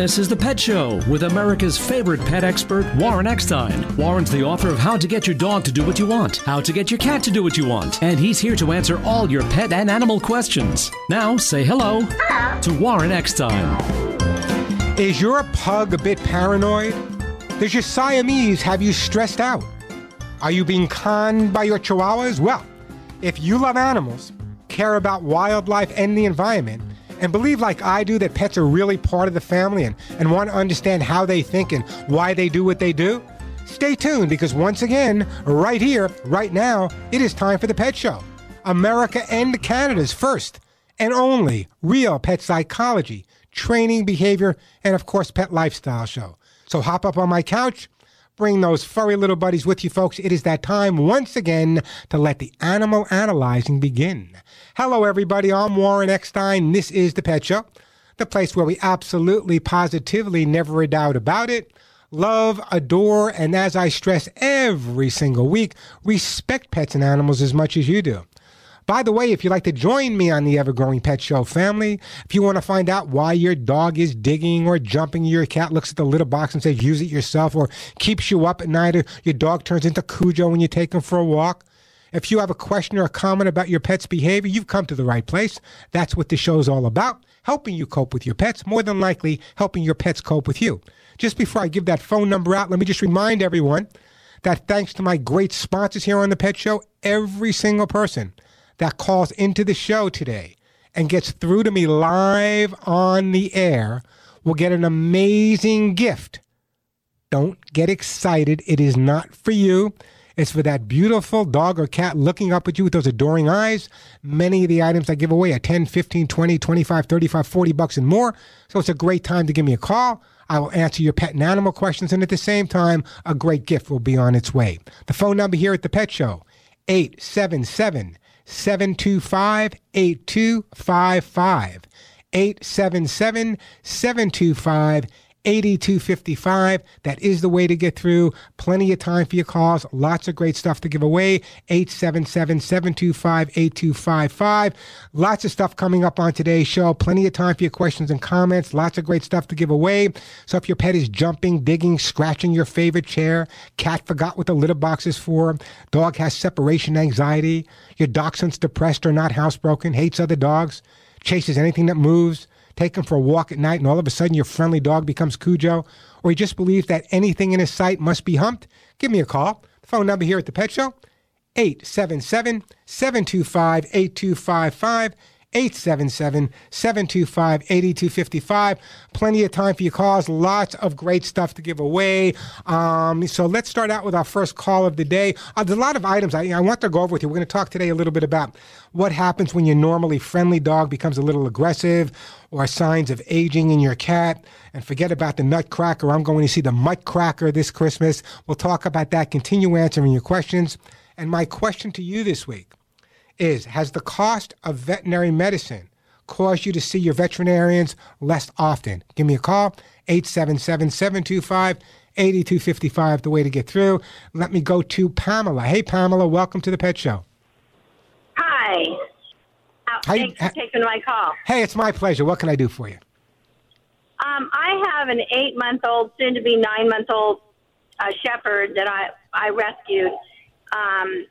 This is The Pet Show with America's favorite pet expert, Warren Eckstein. Warren's the author of How to Get Your Dog to Do What You Want, How to Get Your Cat to Do What You Want, and he's here to answer all your pet and animal questions. Now, say hello to Warren Eckstein. Is your pug a bit paranoid? Does your Siamese have you stressed out? Are you being conned by your chihuahuas? Well, if you love animals, care about wildlife and the environment, and believe like I do that pets are really part of the family and, and want to understand how they think and why they do what they do, stay tuned because once again, right here, right now, it is time for the Pet Show. America and Canada's first and only real pet psychology, training, behavior, and of course, pet lifestyle show. So hop up on my couch Bring those furry little buddies with you, folks. It is that time once again to let the animal analyzing begin. Hello, everybody. I'm Warren Eckstein. This is The Pet Show, the place where we absolutely, positively, never a doubt about it, love, adore, and as I stress every single week, respect pets and animals as much as you do. By the way, if you'd like to join me on the Ever Growing Pet Show family, if you want to find out why your dog is digging or jumping, your cat looks at the litter box and says, use it yourself, or keeps you up at night, or your dog turns into Cujo when you take him for a walk. If you have a question or a comment about your pet's behavior, you've come to the right place. That's what the show's all about helping you cope with your pets, more than likely helping your pets cope with you. Just before I give that phone number out, let me just remind everyone that thanks to my great sponsors here on the Pet Show, every single person that calls into the show today and gets through to me live on the air will get an amazing gift. Don't get excited. It is not for you. It's for that beautiful dog or cat looking up at you with those adoring eyes. Many of the items I give away are 10, 15, 20, 25, 35, 40 bucks and more. So it's a great time to give me a call. I will answer your pet and animal questions, and at the same time, a great gift will be on its way. The phone number here at the Pet Show, 877 725 8255. 877 725 8255. That is the way to get through. Plenty of time for your calls. Lots of great stuff to give away. 877 725 8255. Lots of stuff coming up on today's show. Plenty of time for your questions and comments. Lots of great stuff to give away. So if your pet is jumping, digging, scratching your favorite chair, cat forgot what the litter box is for, dog has separation anxiety, your dachshund's depressed or not housebroken, hates other dogs, chases anything that moves, take him for a walk at night, and all of a sudden your friendly dog becomes Cujo, or he just believes that anything in his sight must be humped, give me a call. The phone number here at the Pet Show, 877 725 8255. 877 725 8255. Plenty of time for your calls. Lots of great stuff to give away. Um, so let's start out with our first call of the day. Uh, there's a lot of items I, I want to go over with you. We're going to talk today a little bit about what happens when your normally friendly dog becomes a little aggressive or signs of aging in your cat. And forget about the nutcracker. I'm going to see the muttcracker this Christmas. We'll talk about that, continue answering your questions. And my question to you this week is Has the cost of veterinary medicine caused you to see your veterinarians less often? Give me a call, 877 725 8255, the way to get through. Let me go to Pamela. Hey, Pamela, welcome to the Pet Show. Hi. Uh, Hi- Thanks for taking my call. Hey, it's my pleasure. What can I do for you? Um, I have an eight month old, soon to be nine month old uh, shepherd that I, I rescued. Um,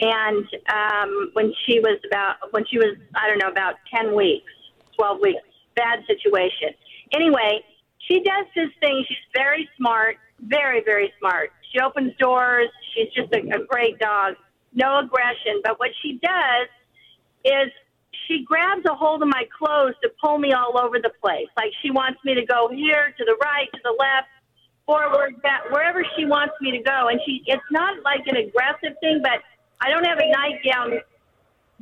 and um, when she was about, when she was, I don't know, about 10 weeks, 12 weeks, bad situation. Anyway, she does this thing. She's very smart, very, very smart. She opens doors. She's just a, a great dog. No aggression. But what she does is she grabs a hold of my clothes to pull me all over the place. Like she wants me to go here, to the right, to the left, forward, back, wherever she wants me to go. And she, it's not like an aggressive thing, but I don't have a nightgown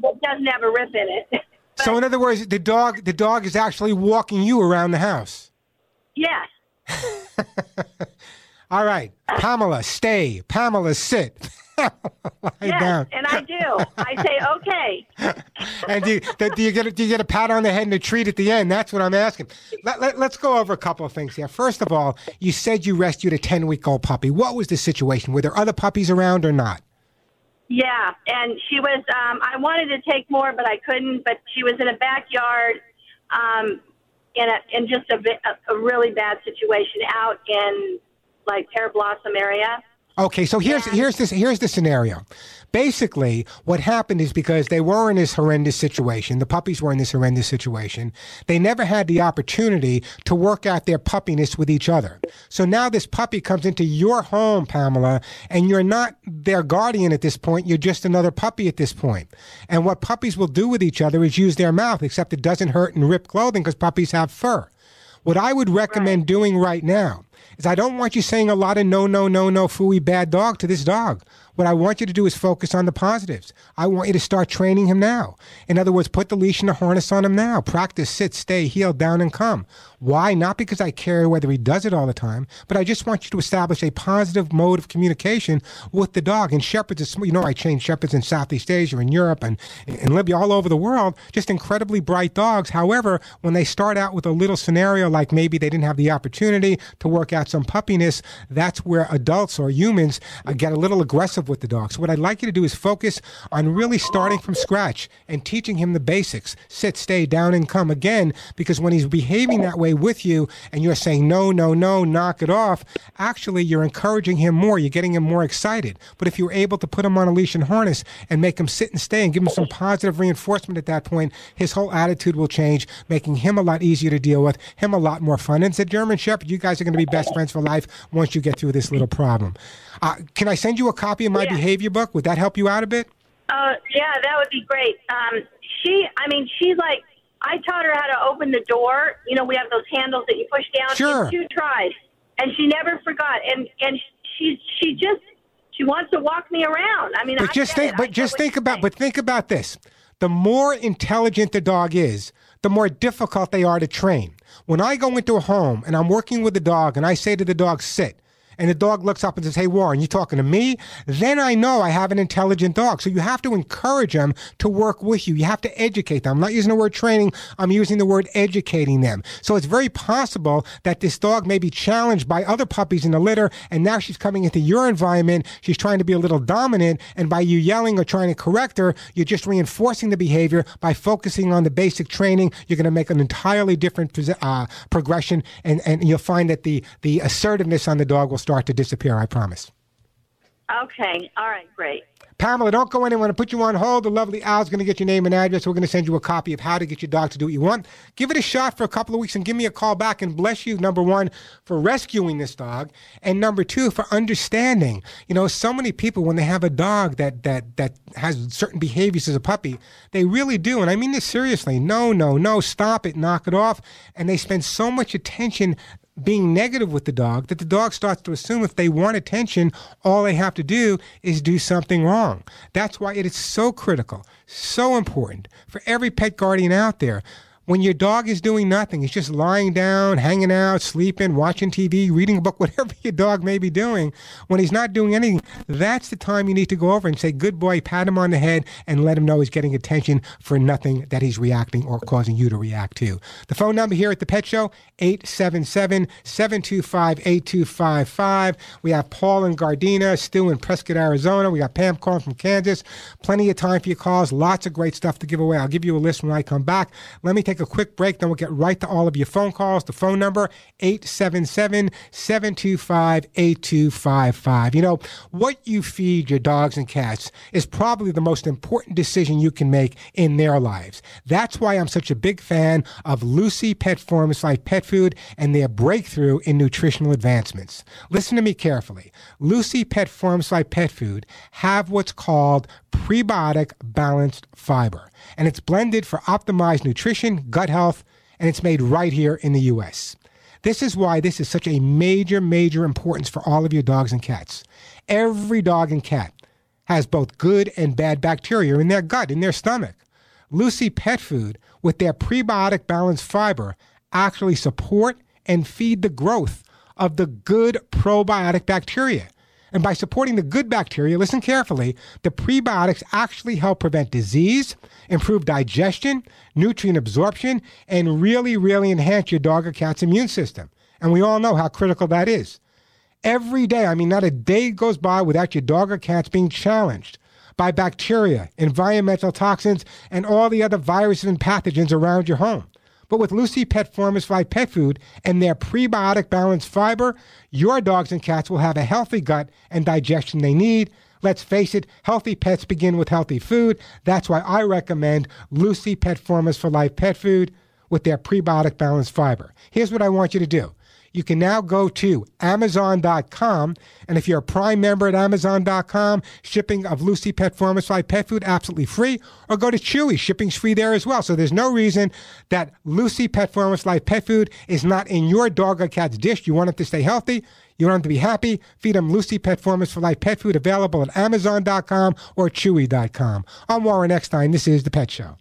that doesn't have a rip in it. So, in other words, the dog the dog is actually walking you around the house. yes. All right, Pamela, stay. Pamela, sit. Lie Yes, down. and I do. I say, okay. and do you, do you get a, do you get a pat on the head and a treat at the end? That's what I'm asking. Let, let, us go over a couple of things here. First of all, you said you rescued a 10 week old puppy. What was the situation? Were there other puppies around or not? Yeah, and she was. Um, I wanted to take more, but I couldn't. But she was in a backyard, um, in a in just a, a really bad situation out in like Pearblossom area. Okay, so here's Yeah. here's this here's the scenario. Basically, what happened is because they were in this horrendous situation, the puppies were in this horrendous situation. They never had the opportunity to work out their puppiness with each other. So now this puppy comes into your home, Pamela, and you're not their guardian at this point. You're just another puppy at this point. And what puppies will do with each other is use their mouth, except it doesn't hurt and rip clothing because puppies have fur. What I would recommend doing right now is I don't want you saying a lot of no, no, no, no, fooey, bad dog to this dog. What I want you to do is focus on the positives. I want you to start training him now. In other words, put the leash and the harness on him now. Practice, sit, stay, heel, down, and come. Why? Not because I care whether he does it all the time, but I just want you to establish a positive mode of communication with the dog. And shepherds, you know, I train shepherds in Southeast Asia, in Europe, and in Libya, all over the world. Just incredibly bright dogs. However, when they start out with a little scenario like maybe they didn't have the opportunity to work out some puppiness, that's where adults or humans uh, get a little aggressive with the dog. So what I'd like you to do is focus on really starting from scratch and teaching him the basics. Sit, stay, down, and come again, because when he's behaving that way with you and you're saying no, no, no, knock it off, actually you're encouraging him more. You're getting him more excited. But if you're able to put him on a leash and harness and make him sit and stay and give him some positive reinforcement at that point, his whole attitude will change, making him a lot easier to deal with, him a lot more fun. And a German Shepherd. You guys are going to be best friends for life once you get through this little problem. Uh, can I send you a copy of my Yeah. behavior book? Would that help you out a bit? Uh, yeah, that would be great. Um, she, I mean, she's like, I taught her how to open the door. You know, we have those handles that you push down. Sure. She tried, and she never forgot. And and she she just she wants to walk me around. I mean, But I just think, it. But get just think about, saying. but think about this: the more intelligent the dog is, the more difficult they are to train. When I go into a home and I'm working with the dog, and I say to the dog, "Sit," and the dog looks up and says, Hey, Warren, you talking to me? Then I know I have an intelligent dog. So you have to encourage them to work with you. You have to educate them. I'm not using the word training, I'm using the word educating them. So it's very possible that this dog may be challenged by other puppies in the litter, and now she's coming into your environment. She's trying to be a little dominant, and by you yelling or trying to correct her, you're just reinforcing the behavior by focusing on the basic training. You're going to make an entirely different uh, progression, and, and you'll find that the, the assertiveness on the dog will start to disappear, I promise. Okay. All right. Great. Pamela, don't go anywhere. I'm going to put you on hold. The lovely Al's going to get your name and address. We're going to send you a copy of how to get your dog to do what you want. Give it a shot for a couple of weeks and give me a call back and bless you, number one, for rescuing this dog. And number two, for understanding. You know, so many people, when they have a dog that, that, that has certain behaviors as a puppy, they really do. And I mean this seriously. No, no, no, stop it, knock it off. And they spend so much attention being negative with the dog that the dog starts to assume if they want attention, all they have to do is do something wrong. That's why it is so critical, so important for every pet guardian out there. When your dog is doing nothing, he's just lying down, hanging out, sleeping, watching TV, reading a book, whatever your dog may be doing, when he's not doing anything, that's the time you need to go over and say, Good boy, pat him on the head, and let him know he's getting attention for nothing that he's reacting or causing you to react to. The phone number here at the Pet Show, 877 725 8255. We have Paul in Gardena, Stu in Prescott, Arizona. We got Pam calling from Kansas. Plenty of time for your calls. Lots of great stuff to give away. I'll give you a list when I come back. Let me take a quick break, then we'll get right to all of your phone calls. The phone number, 877 725 8255. You know, what you feed your dogs and cats is probably the most important decision you can make in their lives. That's why I'm such a big fan of Lucy Pet Forms like pet food and their breakthrough in nutritional advancements. Listen to me carefully. Lucy Pet Forms like pet food have what's called prebiotic balanced fiber, and it's blended for optimized nutrition, gut health, and it's made right here in the U.S. This is why this is such a major, major importance for all of your dogs and cats. Every dog and cat has both good and bad bacteria in their gut, in their stomach. Lucy Pet Food, with their prebiotic balanced fiber, actually support and feed the growth of the good probiotic bacteria. And by supporting the good bacteria, listen carefully, the prebiotics actually help prevent disease, improve digestion, nutrient absorption, and really, really enhance your dog or cat's immune system. And we all know how critical that is. Every day, I mean, not a day goes by without your dog or cats being challenged by bacteria, environmental toxins, and all the other viruses and pathogens around your home. But with Lucy Pet Formified Pet Food and their prebiotic balanced fiber, your dogs and cats will have a healthy gut and digestion they need. Let's face it, healthy pets begin with healthy food. That's why I recommend Lucy Pet Formulas for Life Pet Food with their prebiotic balanced fiber. Here's what I want you to do you can now go to Amazon.com. And if you're a Prime member at Amazon.com, shipping of Lucy Pet Formified Pet Food absolutely free. Or go to Chewy, shipping's free there as well. So there's no reason that Lucy Pet Formified Pet Food is not in your dog or cat's dish. You want it to stay healthy. You want them to be happy? Feed them Lucy Pet Formulas for Life pet food available at Amazon.com or Chewy.com. I'm Warren Eckstein. This is The Pet Show.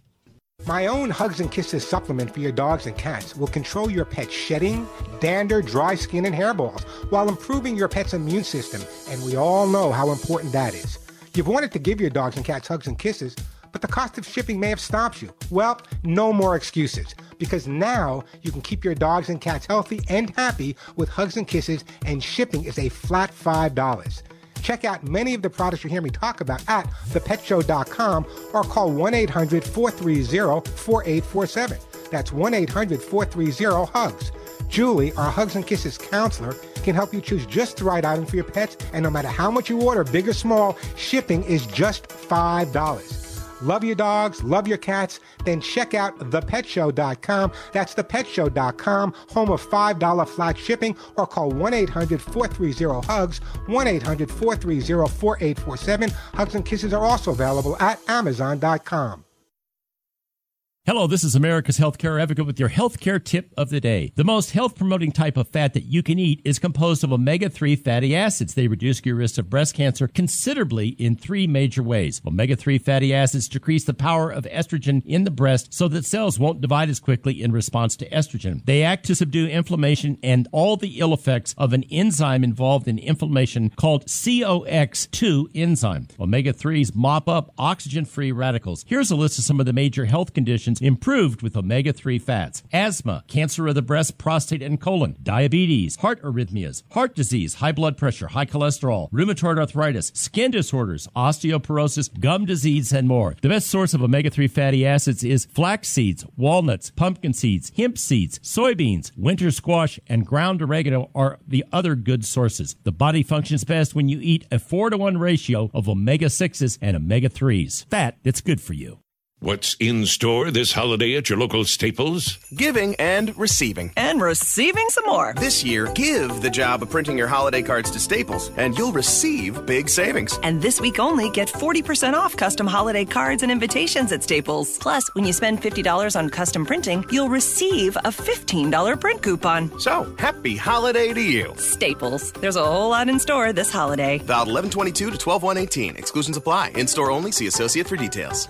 My own Hugs and Kisses supplement for your dogs and cats will control your pet's shedding, dander, dry skin, and hairballs while improving your pet's immune system, and we all know how important that is. You've wanted to give your dogs and cats hugs and kisses, but the cost of shipping may have stopped you. Well, no more excuses, because now you can keep your dogs and cats healthy and happy with hugs and kisses, and shipping is a flat $5. Check out many of the products you hear me talk about at thepetshow.com or call 1 800 430 4847. That's 1 800 430 HUGS. Julie, our Hugs and Kisses counselor, can help you choose just the right item for your pets, and no matter how much you order, big or small, shipping is just $5. Love your dogs, love your cats, then check out thepetshow.com. That's thepetshow.com, home of $5 flat shipping, or call 1 800 430 HUGS, 1 800 430 4847. Hugs and Kisses are also available at Amazon.com. Hello, this is America's Healthcare Advocate with your healthcare tip of the day. The most health promoting type of fat that you can eat is composed of omega 3 fatty acids. They reduce your risk of breast cancer considerably in three major ways. Omega 3 fatty acids decrease the power of estrogen in the breast so that cells won't divide as quickly in response to estrogen. They act to subdue inflammation and all the ill effects of an enzyme involved in inflammation called COX2 enzyme. Omega 3s mop up oxygen free radicals. Here's a list of some of the major health conditions improved with omega 3 fats asthma, cancer of the breast, prostate, and colon, diabetes, heart arrhythmias, heart disease, high blood pressure, high cholesterol, rheumatoid arthritis, skin disorders, osteoporosis, gum disease, and more. The best source of omega 3 fatty acids is flax seeds, walnuts, pumpkin seeds, hemp seeds, soybeans, winter squash, and ground oregano are the other good sources. The body functions best when you eat a 4 to 1 ratio of omega 6s and omega 3s. Fat that's good for you. What's in store this holiday at your local Staples? Giving and receiving. And receiving some more. This year, give the job of printing your holiday cards to Staples, and you'll receive big savings. And this week only, get 40% off custom holiday cards and invitations at Staples. Plus, when you spend $50 on custom printing, you'll receive a $15 print coupon. So, happy holiday to you. Staples. There's a whole lot in store this holiday. Valid 1122 to 12118. Exclusions apply. In store only. See associate for details.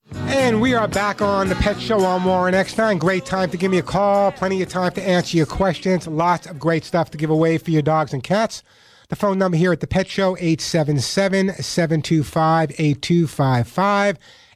And we are back on the Pet Show on Warren Eckstein. Great time to give me a call. Plenty of time to answer your questions. Lots of great stuff to give away for your dogs and cats. The phone number here at the Pet Show,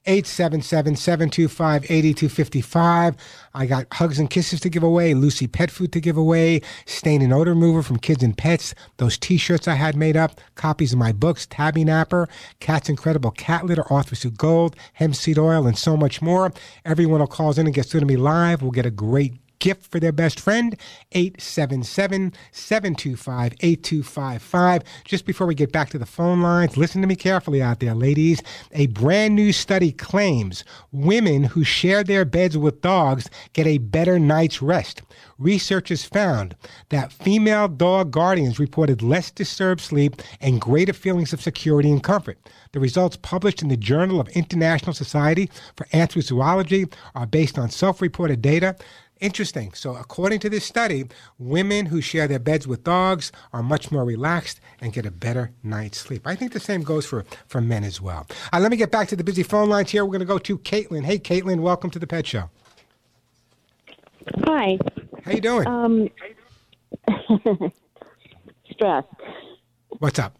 877-725-8255. 877-725-8255. I got hugs and kisses to give away, Lucy pet food to give away, stain and odor remover from Kids and Pets, those t-shirts I had made up, copies of my books, Tabby Napper, Cat's Incredible Cat Litter, Arthur Suit Gold, hemp seed oil, and so much more. Everyone who calls in and gets through to me live will get a great gift for their best friend 877-725-8255 just before we get back to the phone lines listen to me carefully out there ladies. A brand new study claims women who share their beds with dogs get a better night's rest. Researchers found that female dog guardians reported less disturbed sleep and greater feelings of security and comfort. The results published in the Journal of International Society for Anthrozoology are based on self-reported data Interesting. So, according to this study, women who share their beds with dogs are much more relaxed and get a better night's sleep. I think the same goes for, for men as well. Uh, let me get back to the busy phone lines here. We're going to go to Caitlin. Hey, Caitlin, welcome to the Pet Show. Hi. How you doing? Um, stressed. What's up?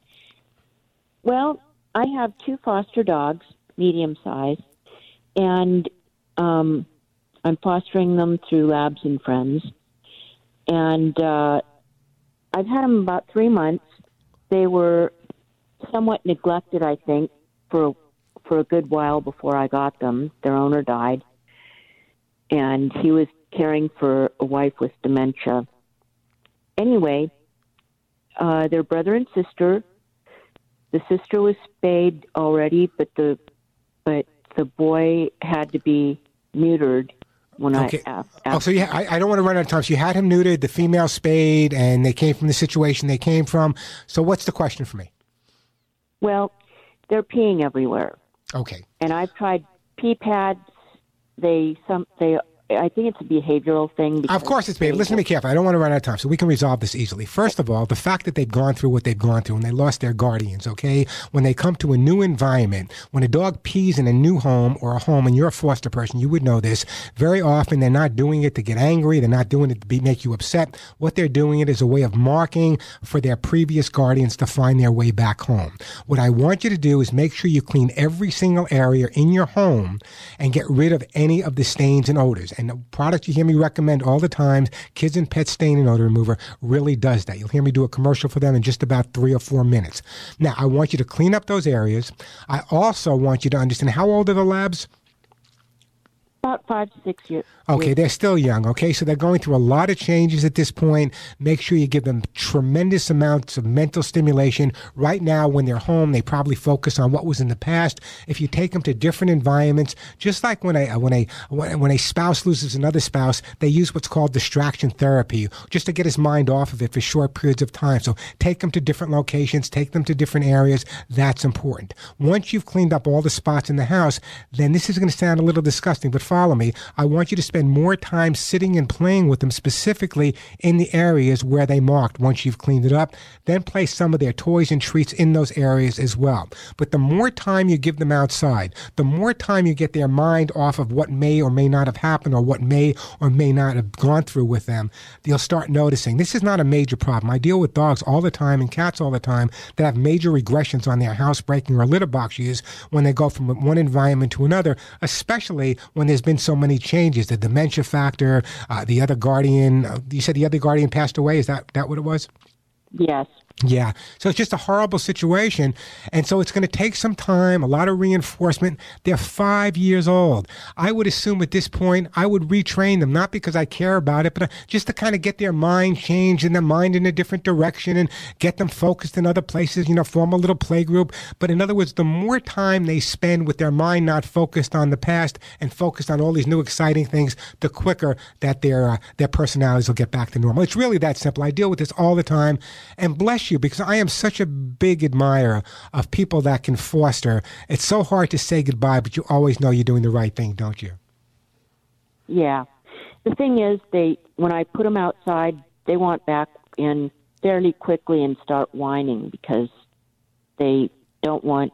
Well, I have two foster dogs, medium size, and um, I'm fostering them through Labs and Friends. And uh, I've had them about three months. They were somewhat neglected, I think, for for a good while before I got them. Their owner died, and he was caring for a wife with dementia. Anyway, uh, their brother and sister. The sister was spayed already, but the but the boy had to be neutered when Okay. I asked. Oh, so yeah, I, I don't want to run out of time. So you had him neutered, the female spayed, and they came from the situation they came from. So what's the question for me? Well, they're peeing everywhere, Okay. and I've tried pee pads. They some they. I think it's a behavioral thing. Because Of course it's baby. Listen to me carefully. I don't want to run out of time, so we can resolve this easily. First of all, the fact that they've gone through what they've gone through and they lost their guardians, okay? When they come to a new environment, when a dog pees in a new home or a home and you're a foster person, you would know this. Very often they're not doing it to get angry. They're not doing it to be, make you upset. What they're doing it is a way of marking for their previous guardians to find their way back home. What I want you to do is make sure you clean every single area in your home and get rid of any of the stains and odors. And the product you hear me recommend all the time, Kids and Pet Stain and Odor Remover, really does that. You'll hear me do a commercial for them in just about three or four minutes. Now, I want you to clean up those areas. I also want you to understand how old are the labs? About five to six years. Okay, they're still young. Okay, so they're going through a lot of changes at this point. Make sure you give them tremendous amounts of mental stimulation. Right now, when they're home, they probably focus on what was in the past. If you take them to different environments, just like when a when a when a spouse loses another spouse, they use what's called distraction therapy, just to get his mind off of it for short periods of time. So take them to different locations, take them to different areas. That's important. Once you've cleaned up all the spots in the house, then this is going to sound a little disgusting, but follow me. I want you to spend more time sitting and playing with them specifically in the areas where they marked once you've cleaned it up. Then place some of their toys and treats in those areas as well. But the more time you give them outside, the more time you get their mind off of what may or may not have happened or what may or may not have gone through with them, they'll start noticing. This is not a major problem. I deal with dogs all the time and cats all the time that have major regressions on their housebreaking or litter box use when they go from one environment to another, especially when there's been so many changes. The dementia factor, uh, the other guardian. Uh, you said the other guardian passed away. Is that that what it was? Yes. Yeah. So it's just a horrible situation. And so it's going to take some time, a lot of reinforcement. They're five years old. I would assume at this point, I would retrain them, not because I care about it, but uh, just to kind of get their mind changed and their mind in a different direction and get them focused in other places, you know, form a little play group. But in other words, the more time they spend with their mind not focused on the past and focused on all these new exciting things, the quicker that their, uh, their personalities will get back to normal. It's really that simple. I deal with this all the time. And bless you because I am such a big admirer of people that can foster. It's so hard to say goodbye, but you always know you're doing the right thing, don't you? Yeah. The thing is, they when I put them outside, they want back in fairly quickly and start whining because they don't want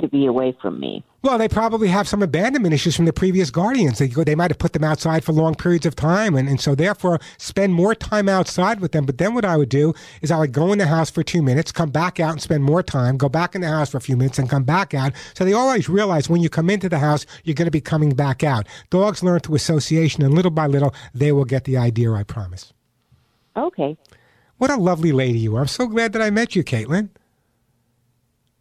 to be away from me. Well, they probably have some abandonment issues from the previous guardians. They, they might have put them outside for long periods of time, and, and so therefore spend more time outside with them. But then what I would do is I would go in the house for two minutes, come back out and spend more time, go back in the house for a few minutes, and come back out. So they always realize when you come into the house, you're going to be coming back out. Dogs learn through association, and little by little, they will get the idea, I promise. Okay. What a lovely lady you are. I'm so glad that I met you, Caitlin.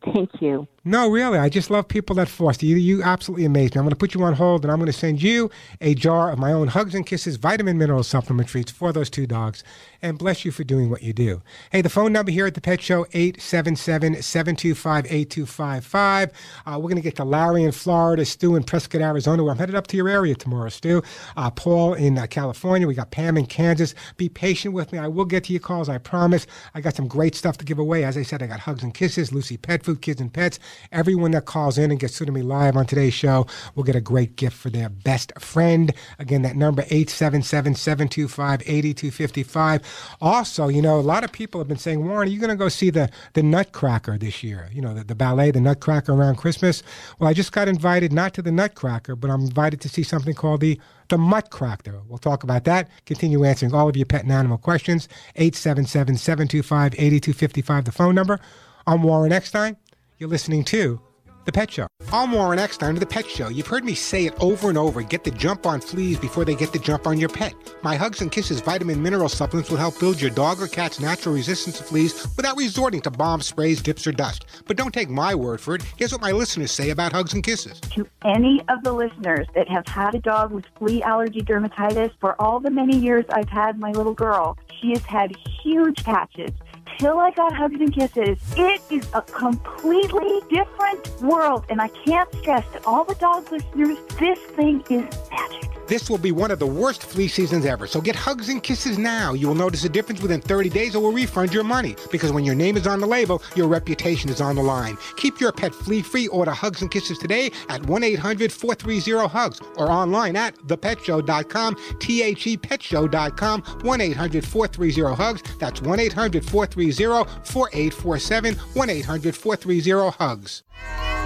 Thank you. No, really. I just love people that foster you. You absolutely amaze me. I'm going to put you on hold and I'm going to send you a jar of my own Hugs and Kisses vitamin mineral supplement treats for those two dogs. And bless you for doing what you do. Hey, the phone number here at the Pet Show, 877-725-8255. Uh, we're going to get to Larry in Florida, Stu in Prescott, Arizona, where I'm headed up to your area tomorrow, Stu. Uh, Paul in uh, California. We got Pam in Kansas. Be patient with me. I will get to your calls, I promise. I got some great stuff to give away. As I said, I got Hugs and Kisses, Lucy Pet Food kids and pets. Everyone that calls in and gets to me live on today's show will get a great gift for their best friend. Again, that number 877-725-8255. Also, you know, a lot of people have been saying, Warren, are you going to go see the, the Nutcracker this year? You know, the, the ballet, the Nutcracker around Christmas. Well, I just got invited not to the Nutcracker, but I'm invited to see something called the the Muttcracker. We'll talk about that. Continue answering all of your pet and animal questions. 877-725-8255, the phone number. I'm Warren Eckstein. You're listening to the Pet Show. I'm Warren Eckstein of The Pet Show. You've heard me say it over and over get the jump on fleas before they get the jump on your pet. My Hugs and Kisses vitamin mineral supplements will help build your dog or cat's natural resistance to fleas without resorting to bomb sprays, dips, or dust. But don't take my word for it. Here's what my listeners say about Hugs and Kisses. To any of the listeners that have had a dog with flea allergy dermatitis, for all the many years I've had my little girl, she has had huge patches until I got hugs and kisses, it is a completely different world. And I can't stress to all the dog listeners, this thing is magic. This will be one of the worst flea seasons ever, so get hugs and kisses now. You will notice a difference within 30 days or we'll refund your money. Because when your name is on the label, your reputation is on the line. Keep your pet flea free. Order hugs and kisses today at 1 800 430 HUGS or online at thepetshow.com, T H E petshow.com, 1 800 430 HUGS. That's 1 800 430 4847, 1 800 430 HUGS.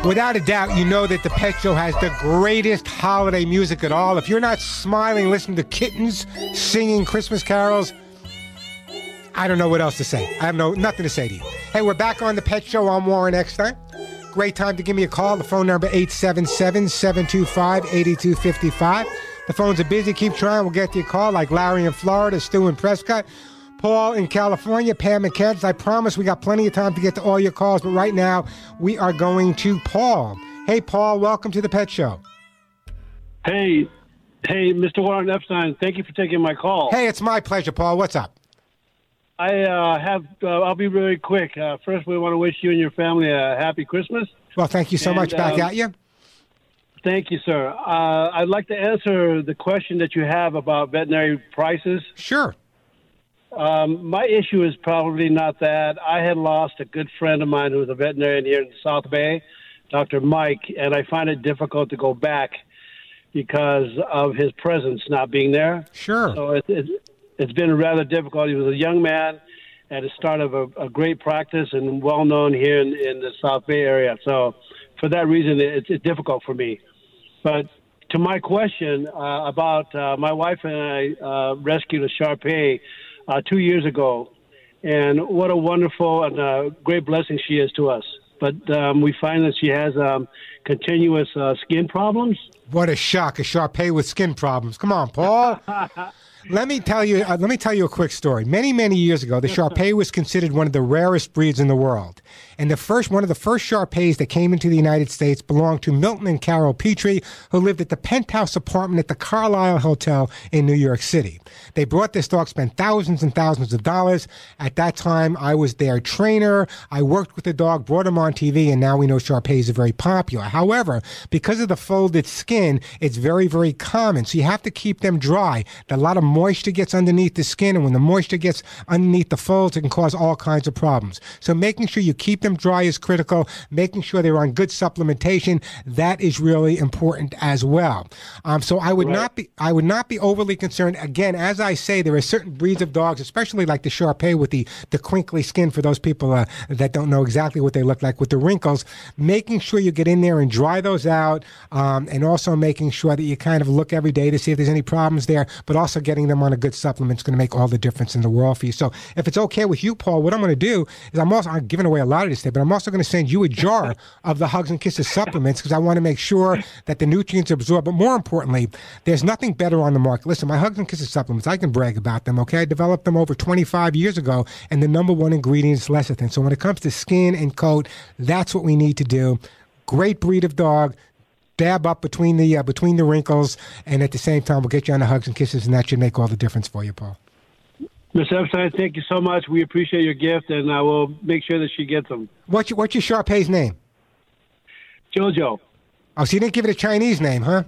Without a doubt, you know that the Pet Show has the greatest holiday music at all. If you're not smiling listening to kittens singing Christmas carols, I don't know what else to say. I have no nothing to say to you. Hey, we're back on the Pet Show. I'm Warren Eckstein. Great time to give me a call. The phone number 877-725-8255. The phones are busy. Keep trying. We'll get to your call like Larry in Florida, Stu in Prescott. Paul in California, Pam in Kansas. I promise we got plenty of time to get to all your calls, but right now we are going to Paul. Hey, Paul, welcome to the Pet Show. Hey, hey, Mr. Warren Epstein, thank you for taking my call. Hey, it's my pleasure, Paul. What's up? I uh, have. Uh, I'll be really quick. Uh, first, we want to wish you and your family a happy Christmas. Well, thank you so And, much. Back um, at you. Thank you, sir. Uh, I'd like to answer the question that you have about veterinary prices. Sure. Um, my issue is probably not that. I had lost a good friend of mine who was a veterinarian here in the South Bay, Dr. Mike, and I find it difficult to go back because of his presence not being there. Sure. So it, it, it's been rather difficult. He was a young man at the start of a, a great practice and well known here in, in the South Bay area. So for that reason, it's, it's difficult for me. But to my question uh, about uh, my wife and I uh, rescued a Shar Pei uh, two years ago, and what a wonderful and uh, great blessing she is to us. But um, we find that she has um, continuous uh, skin problems. What a shock! A Sharpei with skin problems. Come on, Paul. let me tell you. Uh, let me tell you a quick story. Many, many years ago, the Sharpei was considered one of the rarest breeds in the world. And the first one of the first Sharpeis that came into the United States belonged to Milton and Carol Petrie, who lived at the penthouse apartment at the Carlyle Hotel in New York City. They brought this dog, spent thousands and thousands of dollars. At that time, I was their trainer. I worked with the dog, brought him on TV, and now we know Sharpeis are very popular. However, because of the folded skin, it's very, very common. So you have to keep them dry. A lot of moisture gets underneath the skin, and when the moisture gets underneath the folds, it can cause all kinds of problems. So making sure you keep them dry is critical. Making sure they're on good supplementation, that is really important as well. Um, so I would not be, I would not be overly concerned. Again, as I say, there are certain breeds of dogs, especially like the Sharpei with the, the crinkly skin for those people uh, that don't know exactly what they look like with the wrinkles. Making sure you get in there and dry those out, um, and also making sure that you kind of look every day to see if there's any problems there, but also getting them on a good supplement is going to make all the difference in the world for you. So if it's okay with you, Paul, what I'm going to do is I'm also I'm giving away a lot of but I'm also going to send you a jar of the Hugs and Kisses supplements because I want to make sure that the nutrients are absorbed. But more importantly, there's nothing better on the market. Listen, my Hugs and Kisses supplements, I can brag about them, okay? I developed them over 25 years ago, and the number one ingredient is lecithin. So when it comes to skin and coat, that's what we need to do. Great breed of dog. Dab up between the uh, between the wrinkles, and at the same time, we'll get you on the hugs and kisses, and that should make all the difference for you, Paul. Mr. Epstein, thank you so much. We appreciate your gift, and I will make sure that she gets them. What's your, what's your Sharpei's name? Jojo. Oh, so you didn't give it a Chinese name, huh?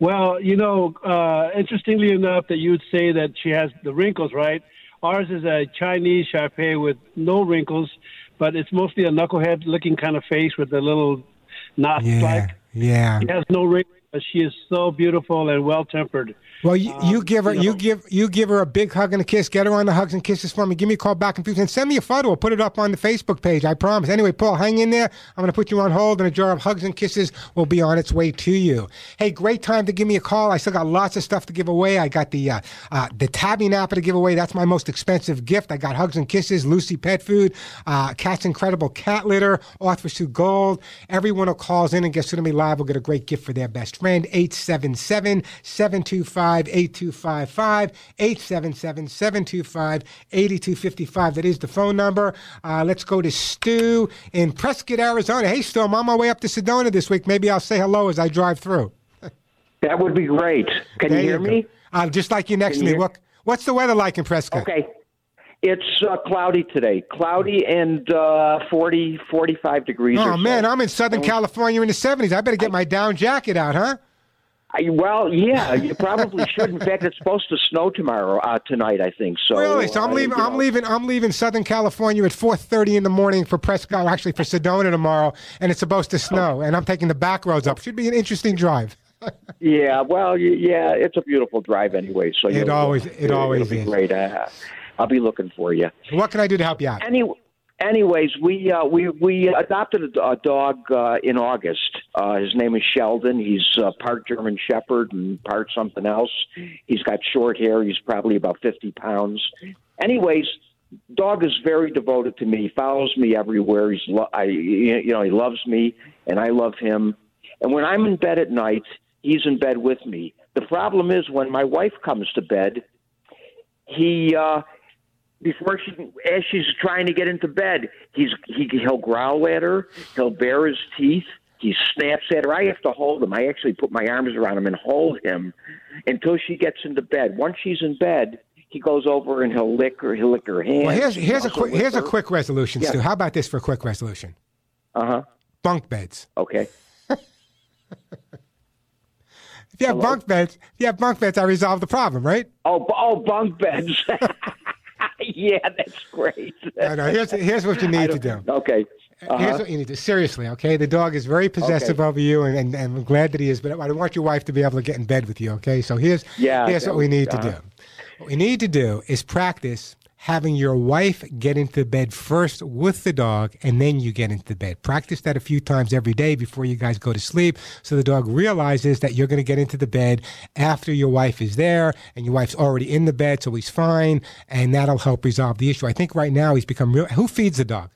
Well, you know, uh, interestingly enough, that you would say that she has the wrinkles, right? Ours is a Chinese Sharpei with no wrinkles, but it's mostly a knucklehead looking kind of face with a little knot Yeah, like. yeah. She has no wrinkles, but she is so beautiful and well tempered. Well, you, you give her, you you, give, you give her a big hug and a kiss. Get her on the hugs and kisses for me. Give me a call back in future and send me a photo. We'll put it up on the Facebook page. I promise. Anyway, Paul, hang in there. I'm going to put you on hold, and a jar of hugs and kisses will be on its way to you. Hey, great time to give me a call. I still got lots of stuff to give away. I got the uh, uh, the Tabby Napper to give away. That's my most expensive gift. I got hugs and kisses, Lucy Pet Food, uh, Cat's Incredible Cat Litter, Author Sue Gold. Everyone who calls in and gets to me live will get a great gift for their best friend. 877 725 8255. 877 725 8255. That is the phone number. Uh, let's go to Stu in Prescott, Arizona. Hey, Stu, I'm on my way up to Sedona this week. Maybe I'll say hello as I drive through. That would be great. Can There you hear go. me? Uh, just like you next Can to you me. What, what's the weather like in Prescott? Okay. It's uh, cloudy today. Cloudy and uh, 40, 45 degrees. Oh so. man, I'm in Southern California in the 70s. I better get my down jacket out, huh? I, well, yeah, you probably should. In fact, it's supposed to snow tomorrow, uh, tonight, I think. So really? So I'm uh, leaving. I'm know. leaving. I'm leaving Southern California at 4:30 in the morning for Prescott. Actually, for Sedona tomorrow, and it's supposed to snow. And I'm taking the back roads up. Should be an interesting drive. Yeah, well, yeah, it's a beautiful drive anyway. So It always- it it'll always be is. great. Uh, I'll be looking for you. What can I do to help you out? Any, anyways, we uh, we we adopted a, dog uh, in August. Uh, his name is Sheldon. He's uh, part German Shepherd and part something else. He's got short hair. He's probably about fifty pounds. Anyways, dog is very devoted to me. He follows me everywhere. He's lo- I you know he loves me and I love him. And when I'm in bed at night, he's in bed with me. The problem is when my wife comes to bed, he uh before she as she's trying to get into bed he's he he'll growl at her he'll bare his teeth he snaps at her i have to hold him i actually put my arms around him and hold him until she gets into bed once she's in bed he goes over and he'll lick her he'll lick her hands Well, here's here's a quick here's a quick resolution, Yeah. Stu. How about this for a quick resolution? uh-huh Bunk beds. okay If you have bunk beds, if you have bunk beds, I resolve the problem, right? oh oh bunk beds yeah that's great No, no. Here's here's what you need to do. okay Here's uh-huh. what you need to seriously, okay? The dog is very possessive Okay. over you, and, and, and I'm glad that he is. But I want your wife to be able to get in bed with you, okay? So here's Yeah, here's what we need to uh-huh. do. What we need to do is practice having your wife get into bed first with the dog, and then you get into bed. Practice that a few times every day before you guys go to sleep, so the dog realizes that you're going to get into the bed after your wife is there, and your wife's already in the bed, so he's fine, and that'll help resolve the issue. I think right now he's become real. Who feeds the dog?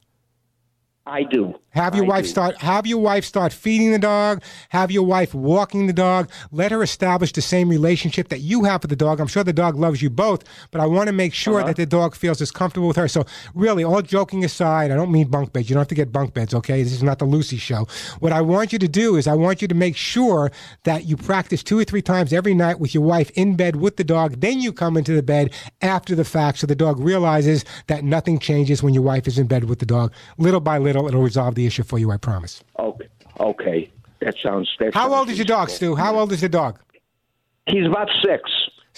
i do Have your I wife do. start. Have your wife start feeding the dog. Have your wife walking the dog. Let her establish the same relationship that you have with the dog. I'm sure the dog loves you both, but I want to make sure Uh-huh. that the dog feels as comfortable with her. So, really, all joking aside, I don't mean bunk beds. You don't have to get bunk beds, okay? This is not the Lucy show. What I want you to do is I want you to make sure that you practice two or three times every night with your wife in bed with the dog. Then you come into the bed after the fact, so the dog realizes that nothing changes when your wife is in bed with the dog. Little by little, it'll resolve the issue for you. I promise. okay okay that sounds that How sounds old is your dog. Stu? How old is the dog? he's about six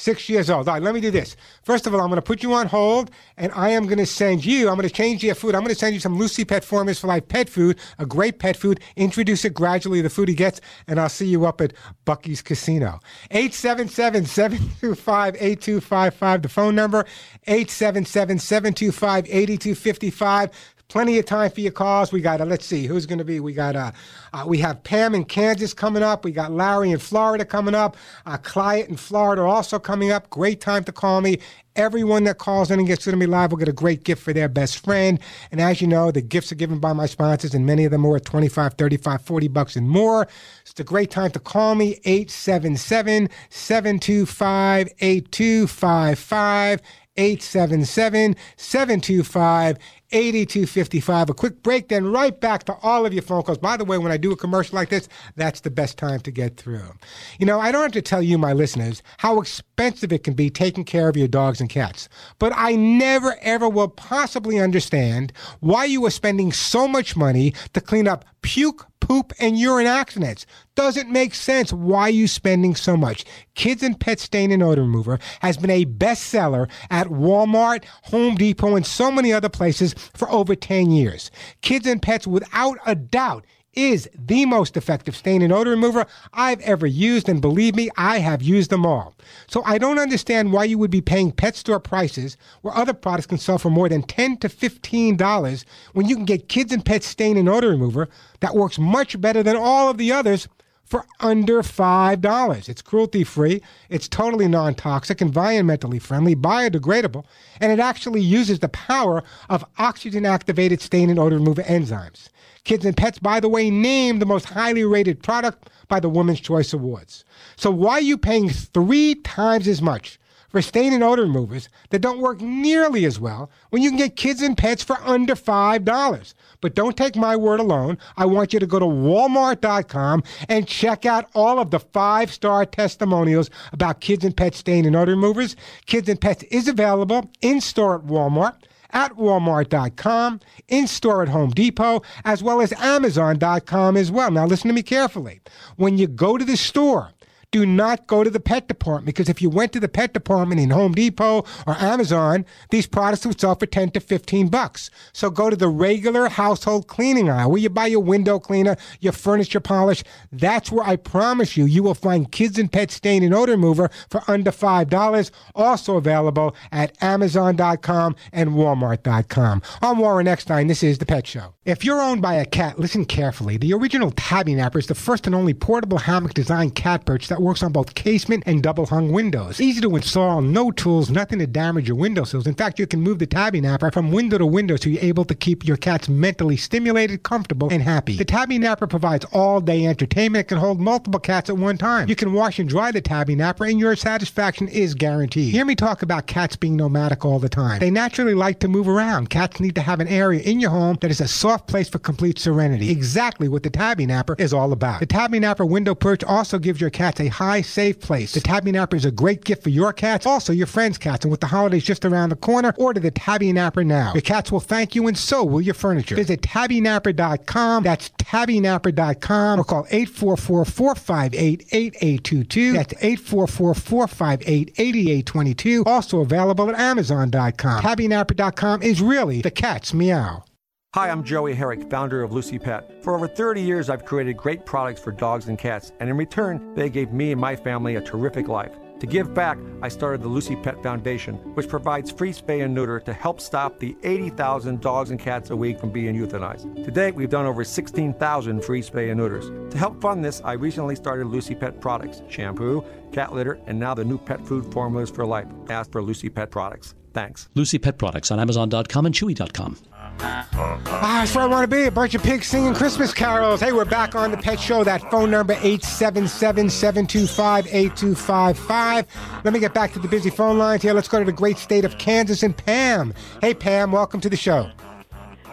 Six years old. All right, let me do this. First of all, I'm going to put you on hold, and I am going to send you, I'm going to change your food. I'm going to send you some Lucy Pet Formulas for Life pet food, a great pet food. Introduce it gradually, the food he gets, and I'll see you up at Bucky's Casino. 877 725 8255, the phone number, 877 725 8255. Plenty of time for your calls. We got, uh, let's see, who's going to be? We got, uh, uh, we have Pam in Kansas coming up. We got Larry in Florida coming up. Uh, Client in Florida also coming up. Great time to call me. Everyone that calls in and gets to me live will get a great gift for their best friend. And as you know, the gifts are given by my sponsors, and many of them are at 25, 35, 40 bucks and more. It's a great time to call me, 877 725 8255. 877 725 8255. A quick break, then right back to all of your phone calls. By the way, when I do a commercial like this, that's the best time to get through. You know, I don't have to tell you, my listeners, how expensive it can be taking care of your dogs and cats. But I never, ever will possibly understand why you are spending so much money to clean up puke, poop, and urine accidents. Doesn't make sense. Why you spending so much? Kids and Pet Stain and Odor Remover has been a bestseller at Walmart, Home Depot, and so many other places for over 10 years. Kids and Pets, without a doubt, is the most effective stain and odor remover I've ever used, and believe me, I have used them all. So I don't understand why you would be paying pet store prices where other products can sell for more than 10 to $15 when you can get kids and pets stain and odor remover that works much better than all of the others for under $5. It's cruelty free, it's totally non toxic, environmentally friendly, biodegradable, and it actually uses the power of oxygen activated stain and odor remover enzymes. Kids and Pets, by the way, named the most highly rated product by the Women's Choice Awards. So why are you paying three times as much for stain and odor removers that don't work nearly as well when you can get kids and pets for under $5? But don't take my word alone. I want you to go to walmart.com and check out all of the five star testimonials about kids and pets stain and odor removers. Kids and Pets is available in store at Walmart at walmart.com, in store at Home Depot, as well as amazon.com as well. Now, listen to me carefully. When you go to the store, do not go to the pet department because if you went to the pet department in Home Depot or Amazon, these products would sell for 10 to 15 bucks. So go to the regular household cleaning aisle where you buy your window cleaner, your furniture polish. That's where I promise you, you will find kids and pet stain and odor remover for under $5. Also available at Amazon.com and Walmart.com. I'm Warren Eckstein. This is The Pet Show. If you're owned by a cat, listen carefully. The original Tabby Napper is the first and only portable hammock designed cat perch that works on both casement and double hung windows. Easy to install, no tools, nothing to damage your windowsills. In fact, you can move the Tabby Napper from window to window so you're able to keep your cats mentally stimulated, comfortable, and happy. The Tabby Napper provides all day entertainment. It can hold multiple cats at one time. You can wash and dry the Tabby Napper, and your satisfaction is guaranteed. Hear me talk about cats being nomadic all the time. They naturally like to move around. Cats need to have an area in your home that is a soft place for complete serenity. Exactly what the Tabby Napper is all about. The Tabby Napper window perch also gives your cats a high, safe place. The Tabby Napper is a great gift for your cats, also your friends' cats. And with the holidays just around the corner, order the Tabby Napper now. Your cats will thank you, and so will your furniture. Visit tabbynapper.com. That's tabbynapper.com or call 844 458 8822. That's 844 458 8822. Also available at Amazon.com. Tabbynapper.com is really the cat's meow. Hi, I'm Joey Herrick, founder of Lucy Pet. For over 30 years, I've created great products for dogs and cats, and in return, they gave me and my family a terrific life. To give back, I started the Lucy Pet Foundation, which provides free spay and neuter to help stop the 80,000 dogs and cats a week from being euthanized. To date, we've done over 16,000 free spay and neuters. To help fund this, I recently started Lucy Pet products shampoo, cat litter, and now the new pet food formulas for life. Ask for Lucy Pet products. Thanks. Lucy Pet Products on Amazon.com and Chewy.com. Ah, that's where I want to be. A bunch of pigs singing Christmas carols. Hey, we're back on the Pet Show. That phone number, 877-725-8255. Let me get back to the busy phone lines here. Let's go to the great state of Kansas and Pam. Hey, Pam, welcome to the show.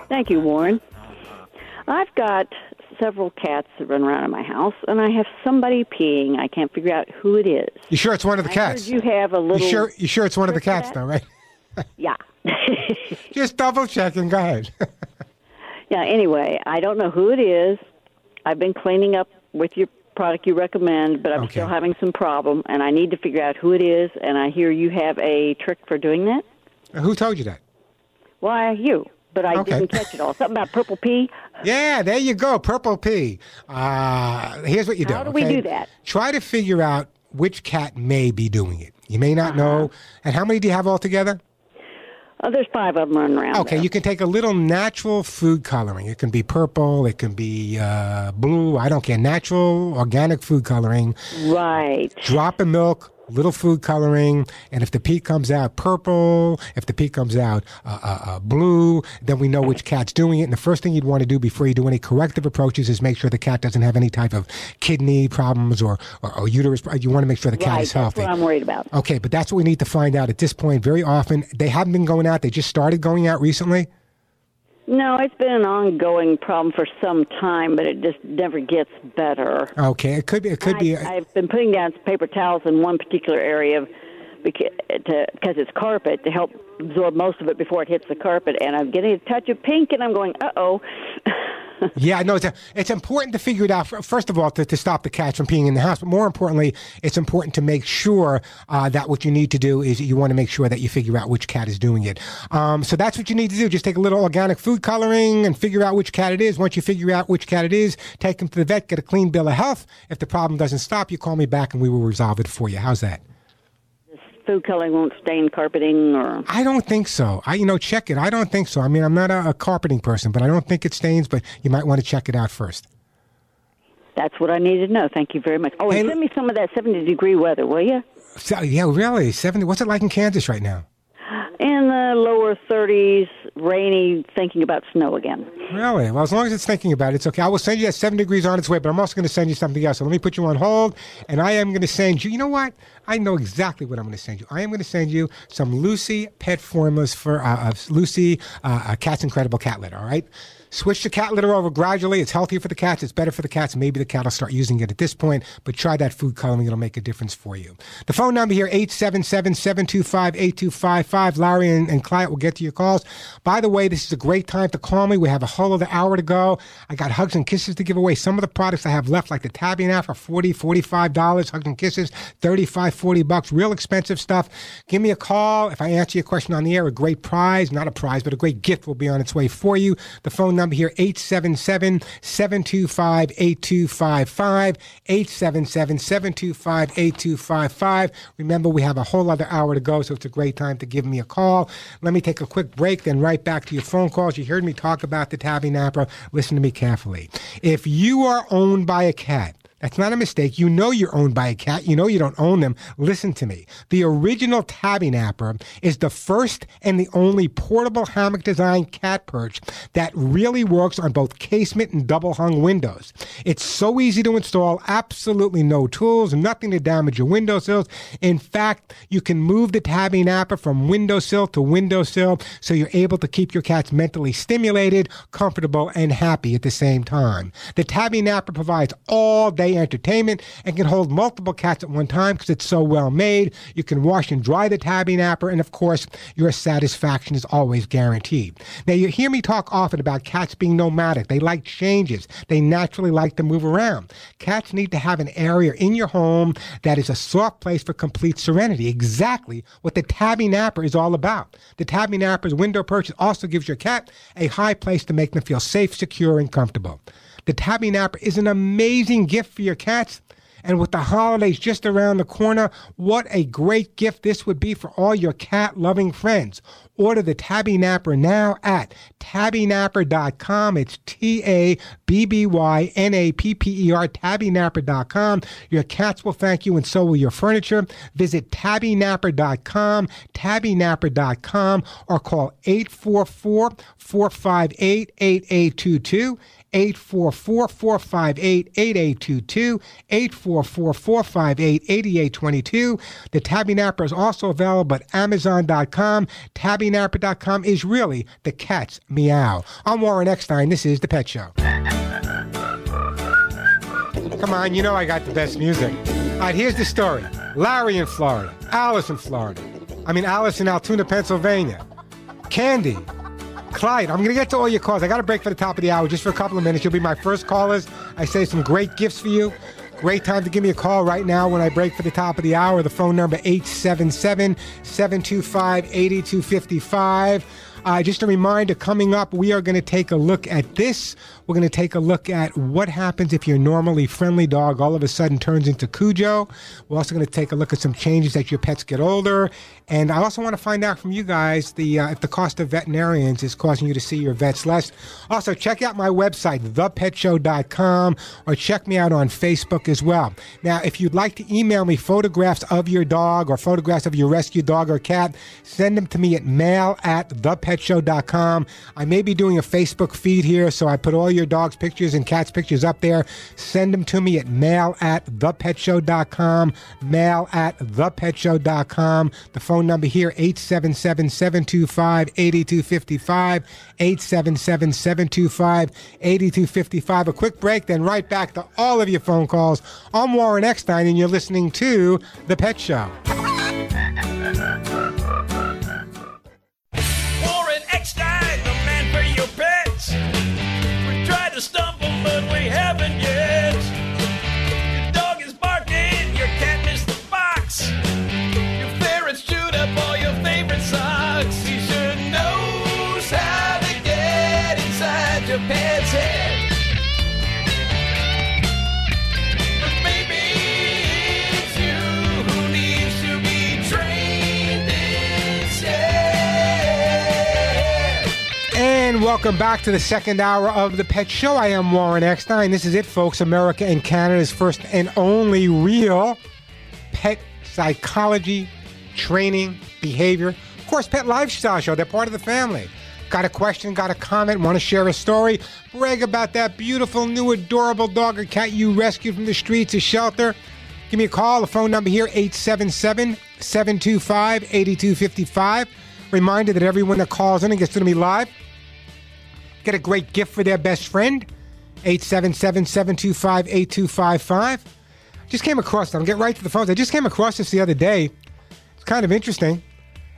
Thank you, Warren. I've got several cats that run around in my house, and I have somebody peeing. I can't figure out who it is. You sure it's one of the I cats? you have a little. You sure, you sure it's one of the cats, for though, right? Yeah. Just double checking. Go ahead. yeah. Anyway, I don't know who it is. I've been cleaning up with your product you recommend, but I'm Okay. still having some problem, and I need to figure out who it is. And I hear you have a trick for doing that. Who told you that? Why you? But I Okay. didn't catch it all. Something about purple pee. Yeah, there you go. Purple pee. Uh, here's what you do. How do we do that? Try to figure out which cat may be doing it. You may not know. Uh-huh. And how many do you have altogether? Oh, there's five of them running around. Okay, you can take a little natural food coloring. It can be purple, it can be uh, blue. I don't care. Natural, organic food coloring. Right. Drop in milk, little food coloring, and if the pee comes out purple, if the pee comes out uh, uh, uh, blue, then we know which cat's doing it. And the first thing you'd want to do before you do any corrective approaches is make sure the cat doesn't have any type of kidney problems or, or, or uterus. You want to make sure the cat right. is healthy. That's what I'm worried about. Okay, but that's what we need to find out at this point. Very often, they haven't been going out. They just started going out recently. No, it's been an ongoing problem for some time, but it just never gets better. Okay, it could be. It could I, be. I've been putting down paper towels in one particular area because it's carpet to help absorb most of it before it hits the carpet, and I'm getting a touch of pink, and I'm going, uh oh. yeah, no, it's, it's important to figure it out. First of all, to, to stop the cats from peeing in the house, but more importantly, it's important to make sure uh, that what you need to do is you want to make sure that you figure out which cat is doing it. Um, so that's what you need to do. Just take a little organic food coloring and figure out which cat it is. Once you figure out which cat it is, take them to the vet, get a clean bill of health. If the problem doesn't stop, you call me back and we will resolve it for you. How's that? Food coloring won't stain carpeting or I don't think so. I you know check it. I don't think so. I mean, I'm not a, a carpeting person, but I don't think it stains, but you might want to check it out first. That's what I needed to know. Thank you very much. Oh, and send me some of that 70 degree weather, will you? So, yeah, really. 70. What's it like in Kansas right now? In the lower 30s, rainy, thinking about snow again. Really? Well, as long as it's thinking about it, it's okay. I will send you that 7 degrees on its way, but I'm also going to send you something else. So let me put you on hold, and I am going to send you, you know what? I know exactly what I'm going to send you. I am going to send you some Lucy pet formulas for uh, Lucy uh, Cat's Incredible Cat Litter, all right? Switch the cat litter over gradually. It's healthier for the cats. It's better for the cats. Maybe the cat will start using it at this point, but try that food coloring. It'll make a difference for you. The phone number here, 877-725-8255. Larry and, and Clyde will get to your calls. By the way, this is a great time to call me. We have a whole other hour to go. I got hugs and kisses to give away. Some of the products I have left, like the Tabby now for 40 $45. Hugs and kisses, 35 40 bucks. Real expensive stuff. Give me a call. If I answer your question on the air, a great prize, not a prize, but a great gift will be on its way for you. The phone number here, 877-725-8255, 877-725-8255. Remember, we have a whole other hour to go, so it's a great time to give me a call. Let me take a quick break, then right back to your phone calls. You heard me talk about the tabby napper. Listen to me carefully. If you are owned by a cat, that's not a mistake. You know you're owned by a cat. You know you don't own them. Listen to me. The original Tabby Napper is the first and the only portable hammock designed cat perch that really works on both casement and double hung windows. It's so easy to install, absolutely no tools, nothing to damage your windowsills. In fact, you can move the Tabby Napper from windowsill to windowsill so you're able to keep your cats mentally stimulated, comfortable, and happy at the same time. The Tabby Napper provides all day entertainment and can hold multiple cats at one time because it's so well made. You can wash and dry the tabby napper, and of course, your satisfaction is always guaranteed. Now, you hear me talk often about cats being nomadic. They like changes, they naturally like to move around. Cats need to have an area in your home that is a soft place for complete serenity. Exactly what the tabby napper is all about. The tabby napper's window perch also gives your cat a high place to make them feel safe, secure, and comfortable. The Tabby Napper is an amazing gift for your cats. And with the holidays just around the corner, what a great gift this would be for all your cat loving friends. Order the Tabby Napper now at tabbynapper.com. It's T A B B Y N A P P E R, tabbynapper.com. Your cats will thank you, and so will your furniture. Visit tabbynapper.com, tabbynapper.com, or call 844 458 8822. 844 458 8822, 844 458 8822. The Tabby is also available at Amazon.com. TabbyNapper.com is really the cat's meow. I'm Warren Eckstein. This is The Pet Show. Come on, you know I got the best music. All right, here's the story Larry in Florida, Alice in Florida. I mean, Alice in Altoona, Pennsylvania. Candy Clyde, I'm going to get to all your calls. I got a break for the top of the hour just for a couple of minutes. You'll be my first callers. I say some great gifts for you. Great time to give me a call right now when I break for the top of the hour. The phone number 877 725 8255. Uh, just a reminder coming up, we are going to take a look at this. We're going to take a look at what happens if your normally friendly dog all of a sudden turns into Cujo. We're also going to take a look at some changes as your pets get older. And I also want to find out from you guys the uh, if the cost of veterinarians is causing you to see your vets less. Also, check out my website, thepetshow.com, or check me out on Facebook as well. Now, if you'd like to email me photographs of your dog or photographs of your rescue dog or cat, send them to me at mail at thepetshow.com. I may be doing a Facebook feed here, so I put all your dog's pictures and cat's pictures up there. Send them to me at mail at thepetshow.com, mail at thepetshow.com. The phone number here, 877-725-8255, 877-725-8255. A quick break, then right back to all of your phone calls. I'm Warren Eckstein, and you're listening to The Pet Show. welcome back to the second hour of the Pet Show. I am Warren Eckstein. This is it, folks. America and Canada's first and only real pet psychology, training, behavior, of course, pet lifestyle show. They're part of the family. Got a question, got a comment, want to share a story, brag about that beautiful, new, adorable dog or cat you rescued from the streets or shelter? Give me a call. The phone number here, 877 725 8255. Reminder that everyone that calls in and gets to me live get a great gift for their best friend. 877 725 8255. Just came across them. Get right to the phones. I just came across this the other day. It's kind of interesting.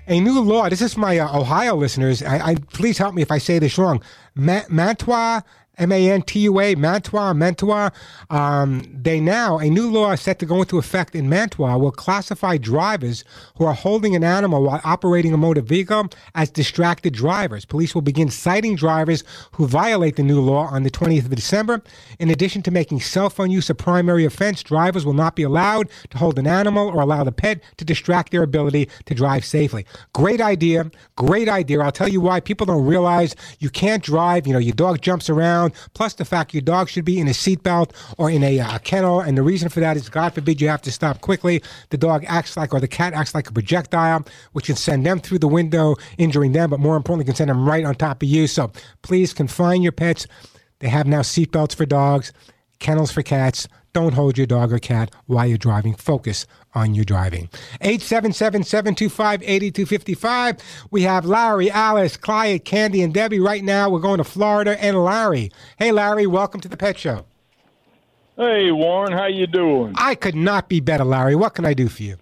A new law. This is for my uh, Ohio listeners. I, I, please help me if I say this wrong. Ma- Mantua M A N T U A, Mantua, Mantua. Um, they now, a new law set to go into effect in Mantua will classify drivers who are holding an animal while operating a motor vehicle as distracted drivers. Police will begin citing drivers who violate the new law on the 20th of December. In addition to making cell phone use a primary offense, drivers will not be allowed to hold an animal or allow the pet to distract their ability to drive safely. Great idea. Great idea. I'll tell you why people don't realize you can't drive. You know, your dog jumps around plus the fact your dog should be in a seatbelt or in a uh, kennel. And the reason for that is, God forbid, you have to stop quickly. The dog acts like, or the cat acts like a projectile, which can send them through the window, injuring them, but more importantly, can send them right on top of you. So please confine your pets. They have now seatbelts for dogs, kennels for cats. Don't hold your dog or cat while you're driving. Focus on your driving. 877 725 8255. We have Larry, Alice, Clyde, Candy, and Debbie. Right now, we're going to Florida and Larry. Hey, Larry, welcome to the Pet Show. Hey, Warren, how you doing? I could not be better, Larry. What can I do for you?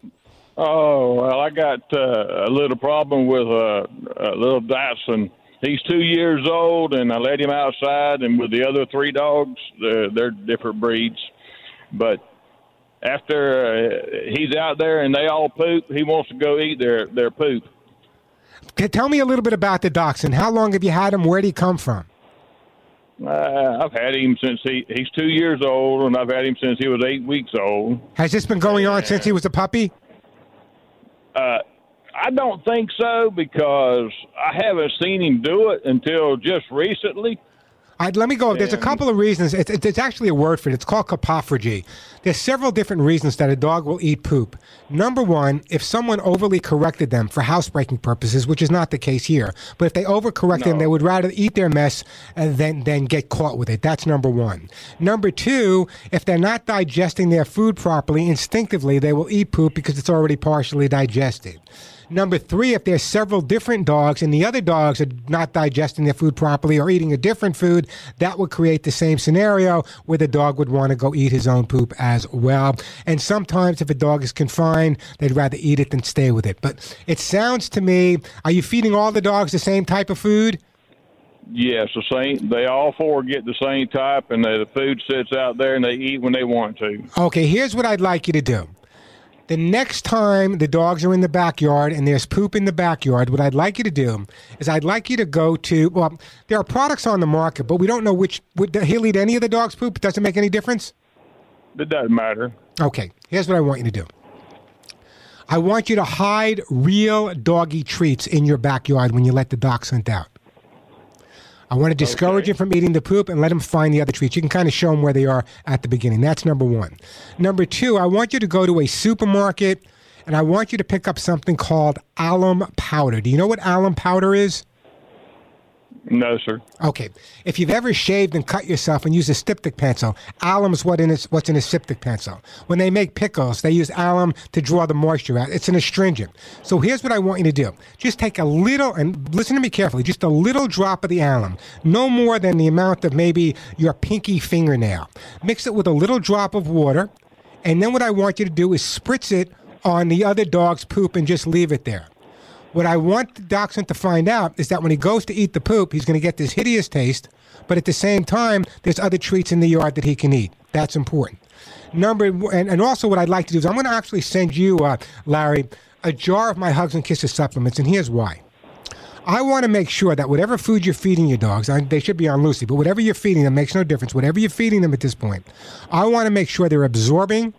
Oh, well, I got uh, a little problem with a, a little Dachshund. He's two years old, and I let him outside, and with the other three dogs, they're different breeds. But after uh, he's out there and they all poop, he wants to go eat their their poop. Tell me a little bit about the dachshund. How long have you had him? Where did he come from? Uh, I've had him since he he's two years old, and I've had him since he was eight weeks old. Has this been going on since he was a puppy? Uh, I don't think so because I haven't seen him do it until just recently. I'd, let me go. There's a couple of reasons. It's, it's actually a word for it. It's called coprophagy. There's several different reasons that a dog will eat poop. Number one, if someone overly corrected them for housebreaking purposes, which is not the case here, but if they overcorrect them, they would rather eat their mess uh, than, than get caught with it. That's number one. Number two, if they're not digesting their food properly, instinctively, they will eat poop because it's already partially digested. Number three, if there's several different dogs and the other dogs are not digesting their food properly or eating a different food, that would create the same scenario where the dog would want to go eat his own poop as well. And sometimes if a dog is confined, they'd rather eat it than stay with it. But it sounds to me, are you feeding all the dogs the same type of food? Yes, the same. They all four get the same type, and the food sits out there, and they eat when they want to. Okay, here's what I'd like you to do. The next time the dogs are in the backyard and there's poop in the backyard, what I'd like you to do is I'd like you to go to, well, there are products on the market, but we don't know which, would he'll eat any of the dog's poop? It doesn't make any difference? It doesn't matter. Okay, here's what I want you to do. I want you to hide real doggy treats in your backyard when you let the dogs hunt out. I want to discourage okay. him from eating the poop and let him find the other treats. You can kind of show him where they are at the beginning. That's number one. Number two, I want you to go to a supermarket and I want you to pick up something called alum powder. Do you know what alum powder is? No, sir. Okay. If you've ever shaved and cut yourself and used a styptic pencil, alum's what in what's in a styptic pencil. When they make pickles, they use alum to draw the moisture out. It's an astringent. So here's what I want you to do. Just take a little, and listen to me carefully, just a little drop of the alum, no more than the amount of maybe your pinky fingernail. Mix it with a little drop of water, and then what I want you to do is spritz it on the other dog's poop and just leave it there. What I want the dachshund to find out is that when he goes to eat the poop, he's going to get this hideous taste, but at the same time, there's other treats in the yard that he can eat. That's important. Number and, and also what I'd like to do is I'm going to actually send you, uh, Larry, a jar of my Hugs and Kisses supplements, and here's why. I want to make sure that whatever food you're feeding your dogs, they should be on Lucy, but whatever you're feeding them makes no difference. Whatever you're feeding them at this point, I want to make sure they're absorbing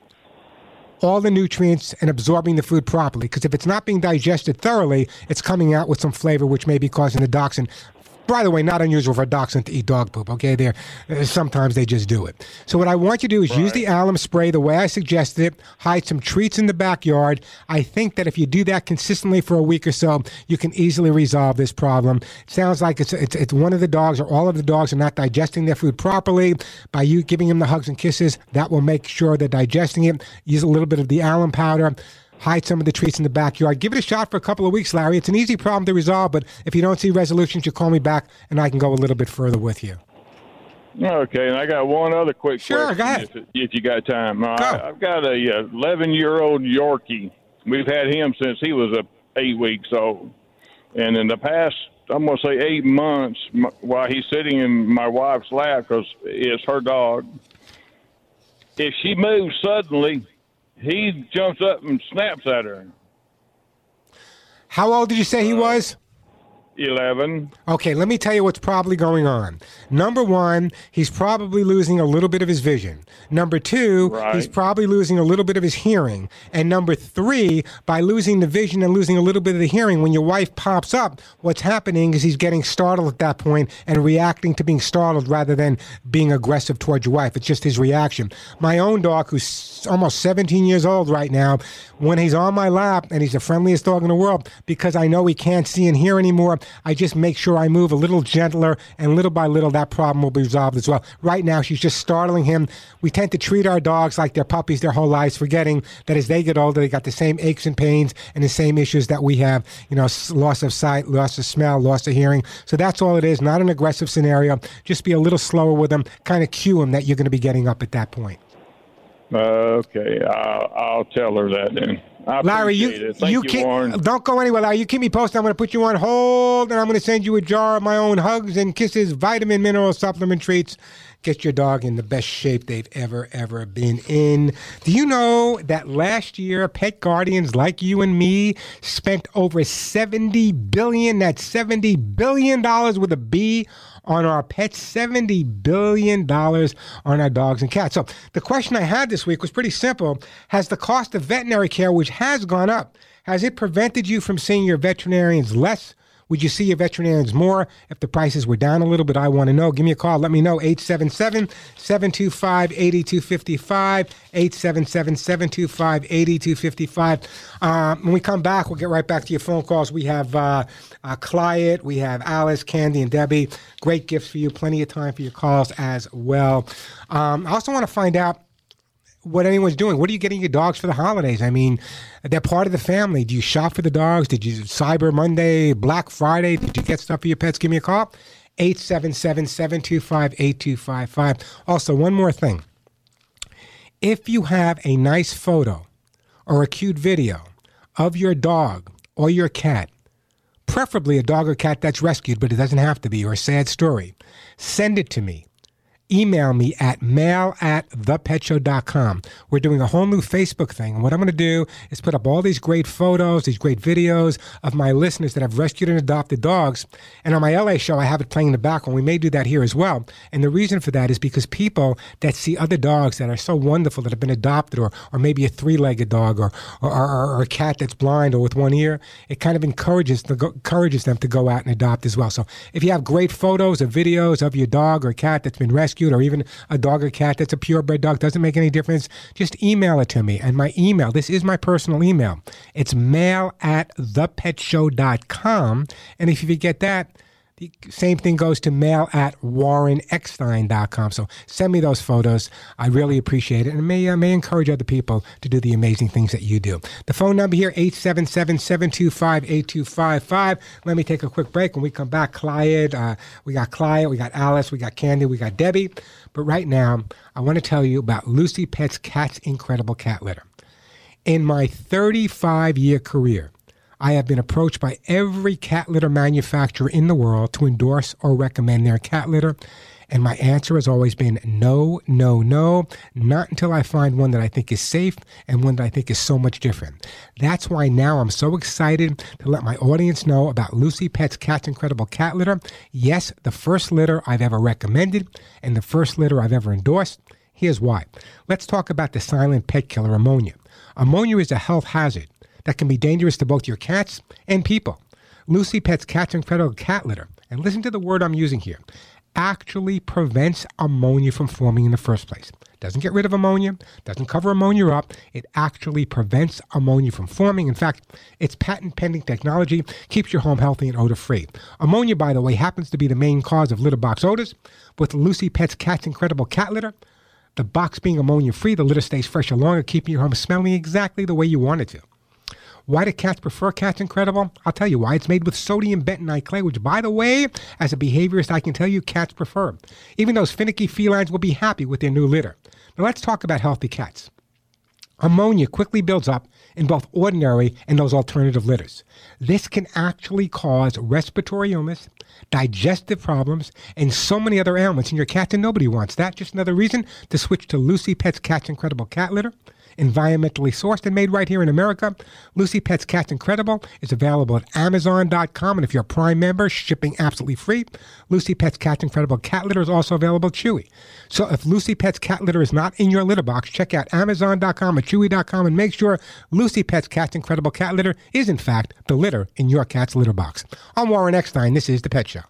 all the nutrients and absorbing the food properly. Because if it's not being digested thoroughly, it's coming out with some flavor, which may be causing the dachshund By the way, not unusual for a dachshund to eat dog poop. Okay, there uh, sometimes they just do it. So what I want you to do is use the alum spray the way I suggested it. Hide some treats in the backyard. I think that if you do that consistently for a week or so, you can easily resolve this problem. It sounds like it's it's, it's one of the dogs or all of the dogs are not digesting their food properly. By you giving them the hugs and kisses, that will make sure they're digesting it. Use a little bit of the alum powder hide some of the treats in the backyard. Give it a shot for a couple of weeks, Larry. It's an easy problem to resolve, but if you don't see resolutions, you call me back and I can go a little bit further with you. Okay, and I got one other quick Sure, question. go ahead. If, if you got time, Uh, I, I've got a 11 year old Yorkie. We've had him since he was a eight weeks old, and in the past, I'm gonna say eight months, while he's sitting in my wife's lap because it's her dog. If she moves suddenly, he jumps up and snaps at her. How old did you say he uh, was? 11. Okay, let me tell you what's probably going on. Number one, he's probably losing a little bit of his vision. Number two, he's probably losing a little bit of his hearing. And number three, by losing the vision and losing a little bit of the hearing, when your wife pops up, what's happening is he's getting startled at that point and reacting to being startled rather than being aggressive towards your wife. It's just his reaction. My own dog, who's almost 17 years old right now, when he's on my lap and he's the friendliest dog in the world, because I know he can't see and hear anymore, I just make sure I move a little gentler, and little by little, that problem will be resolved as well. Right now, she's just startling him. We tend to treat our dogs like they're puppies their whole lives, forgetting that as they get older, they got the same aches and pains and the same issues that we have. You know, loss of sight, loss of smell, loss of hearing. So that's all it is. Not an aggressive scenario. Just be a little slower with them. Kind of cue them that you're going to be getting up at that point. Uh, okay, I'll, I'll tell her that then. I Larry, you it. Thank you you, keep, Warren. don't go anywhere, Larry. You keep me posted. I'm going to put you on hold, and I'm going to send you a jar of my own hugs and kisses, vitamin, mineral supplement treats. Get your dog in the best shape they've ever, ever been in. Do you know that last year, pet guardians like you and me spent over 70 billion, that's 70 billion dollars with a B on our pets, $70 billion on our dogs and cats. So the question I had this week was pretty simple. Has the cost of veterinary care, which has gone up, has it prevented you from seeing your veterinarians less? Would you see your veterinarians more if the prices were down a little bit? I want to know. Give me a call. Let me know. 877 725 8255. 877 725 8255. Um, When we come back, we'll get right back to your phone calls. We have uh, uh, Clyde, we have Alice, Candy, and Debbie. Great gifts for you. Plenty of time for your calls as well. Um, I also want to find out what anyone's doing. What are you getting your dogs for the holidays? I mean, they're part of the family. Do you shop for the dogs? Did you Cyber Monday, Black Friday? Did you get stuff for your pets? Give me a call. 877 725 8255. Also, one more thing. If you have a nice photo or a cute video of your dog or your cat, preferably a dog or cat that's rescued, but it doesn't have to be, or a sad story, send it to me email me at mail at thepetshow.com. We're doing a whole new Facebook thing. And what I'm going to do is put up all these great photos, these great videos of my listeners that have rescued and adopted dogs. And on my LA show, I have it playing in the background. We may do that here as well. And the reason for that is because people that see other dogs that are so wonderful that have been adopted, or, or maybe a three legged dog, or, or, or, or a cat that's blind or with one ear, it kind of encourages, the, encourages them to go out and adopt as well. So if you have great photos or videos of your dog or cat that's been rescued, or even a dog or cat that's a purebred dog, doesn't make any difference. Just email it to me. And my email, this is my personal email. It's mail at thepetshow.com. And if you get that, the same thing goes to mail at warreneckstein.com. So send me those photos. I really appreciate it and may, uh, may encourage other people to do the amazing things that you do. The phone number here, 877-725-8255. Let me take a quick break. When we come back, Clyde, uh, we got Clyde, we got Alice, we got Candy, we got Debbie. But right now, I want to tell you about Lucy Pet's Cat's Incredible Cat Litter. In my 35 year career, I have been approached by every cat litter manufacturer in the world to endorse or recommend their cat litter. And my answer has always been no, no, no, not until I find one that I think is safe and one that I think is so much different. That's why now I'm so excited to let my audience know about Lucy Pet's Cat's Incredible Cat Litter. Yes, the first litter I've ever recommended and the first litter I've ever endorsed. Here's why. Let's talk about the silent pet killer ammonia. Ammonia is a health hazard that can be dangerous to both your cats and people. Lucy Pet's Cat's Incredible Cat Litter and listen to the word I'm using here, actually prevents ammonia from forming in the first place. Doesn't get rid of ammonia, doesn't cover ammonia up. It actually prevents ammonia from forming. In fact, its patent pending technology keeps your home healthy and odor free. Ammonia, by the way, happens to be the main cause of litter box odors. With Lucy Pet's Cat's Incredible Cat Litter, the box being ammonia free, the litter stays fresher longer, keeping your home smelling exactly the way you want it to. Why do cats prefer Cat's Incredible? I'll tell you why. It's made with sodium bentonite clay, which, by the way, as a behaviorist, I can tell you cats prefer. Even those finicky felines will be happy with their new litter. Now let's talk about healthy cats. Ammonia quickly builds up in both ordinary and those alternative litters. This can actually cause respiratory illness, digestive problems, and so many other ailments in your cat, and nobody wants that. Just another reason to switch to Lucy Pet's Cat's Incredible Cat Litter environmentally sourced and made right here in America. Lucy Pets Cats Incredible is available at Amazon.com, and if you're a Prime member, shipping absolutely free. Lucy Pets Cats Incredible Cat Litter is also available Chewy. So if Lucy Pets Cat Litter is not in your litter box, check out Amazon.com or Chewy.com and make sure Lucy Pets Cats Incredible Cat Litter is in fact the litter in your cat's litter box. I'm Warren Eckstein. This is The Pet Show.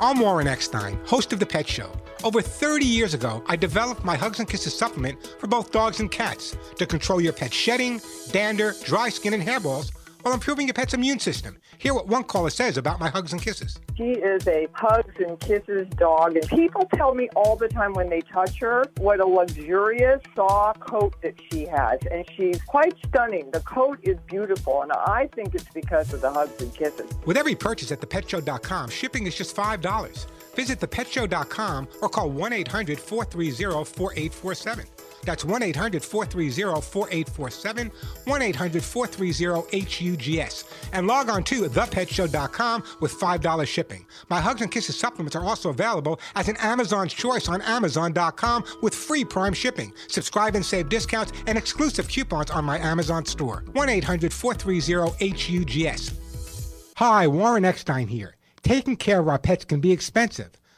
I'm Warren Eckstein, host of The Pet Show. Over 30 years ago, I developed my Hugs and Kisses supplement for both dogs and cats to control your pet's shedding, dander, dry skin, and hairballs while improving your pet's immune system. Hear what one caller says about my Hugs and Kisses. She is a hugs and kisses dog, and people tell me all the time when they touch her what a luxurious, soft coat that she has, and she's quite stunning. The coat is beautiful, and I think it's because of the hugs and kisses. With every purchase at thepetshow.com, shipping is just $5. Visit thepetshow.com or call 1 800 430 4847. That's 1 800 430 4847, 1 800 430 HUGS. And log on to thepetshow.com with $5 shipping. My Hugs and Kisses supplements are also available as an Amazon's Choice on Amazon.com with free Prime shipping. Subscribe and save discounts and exclusive coupons on my Amazon store. 1 800 430 HUGS. Hi, Warren Eckstein here. Taking care of our pets can be expensive.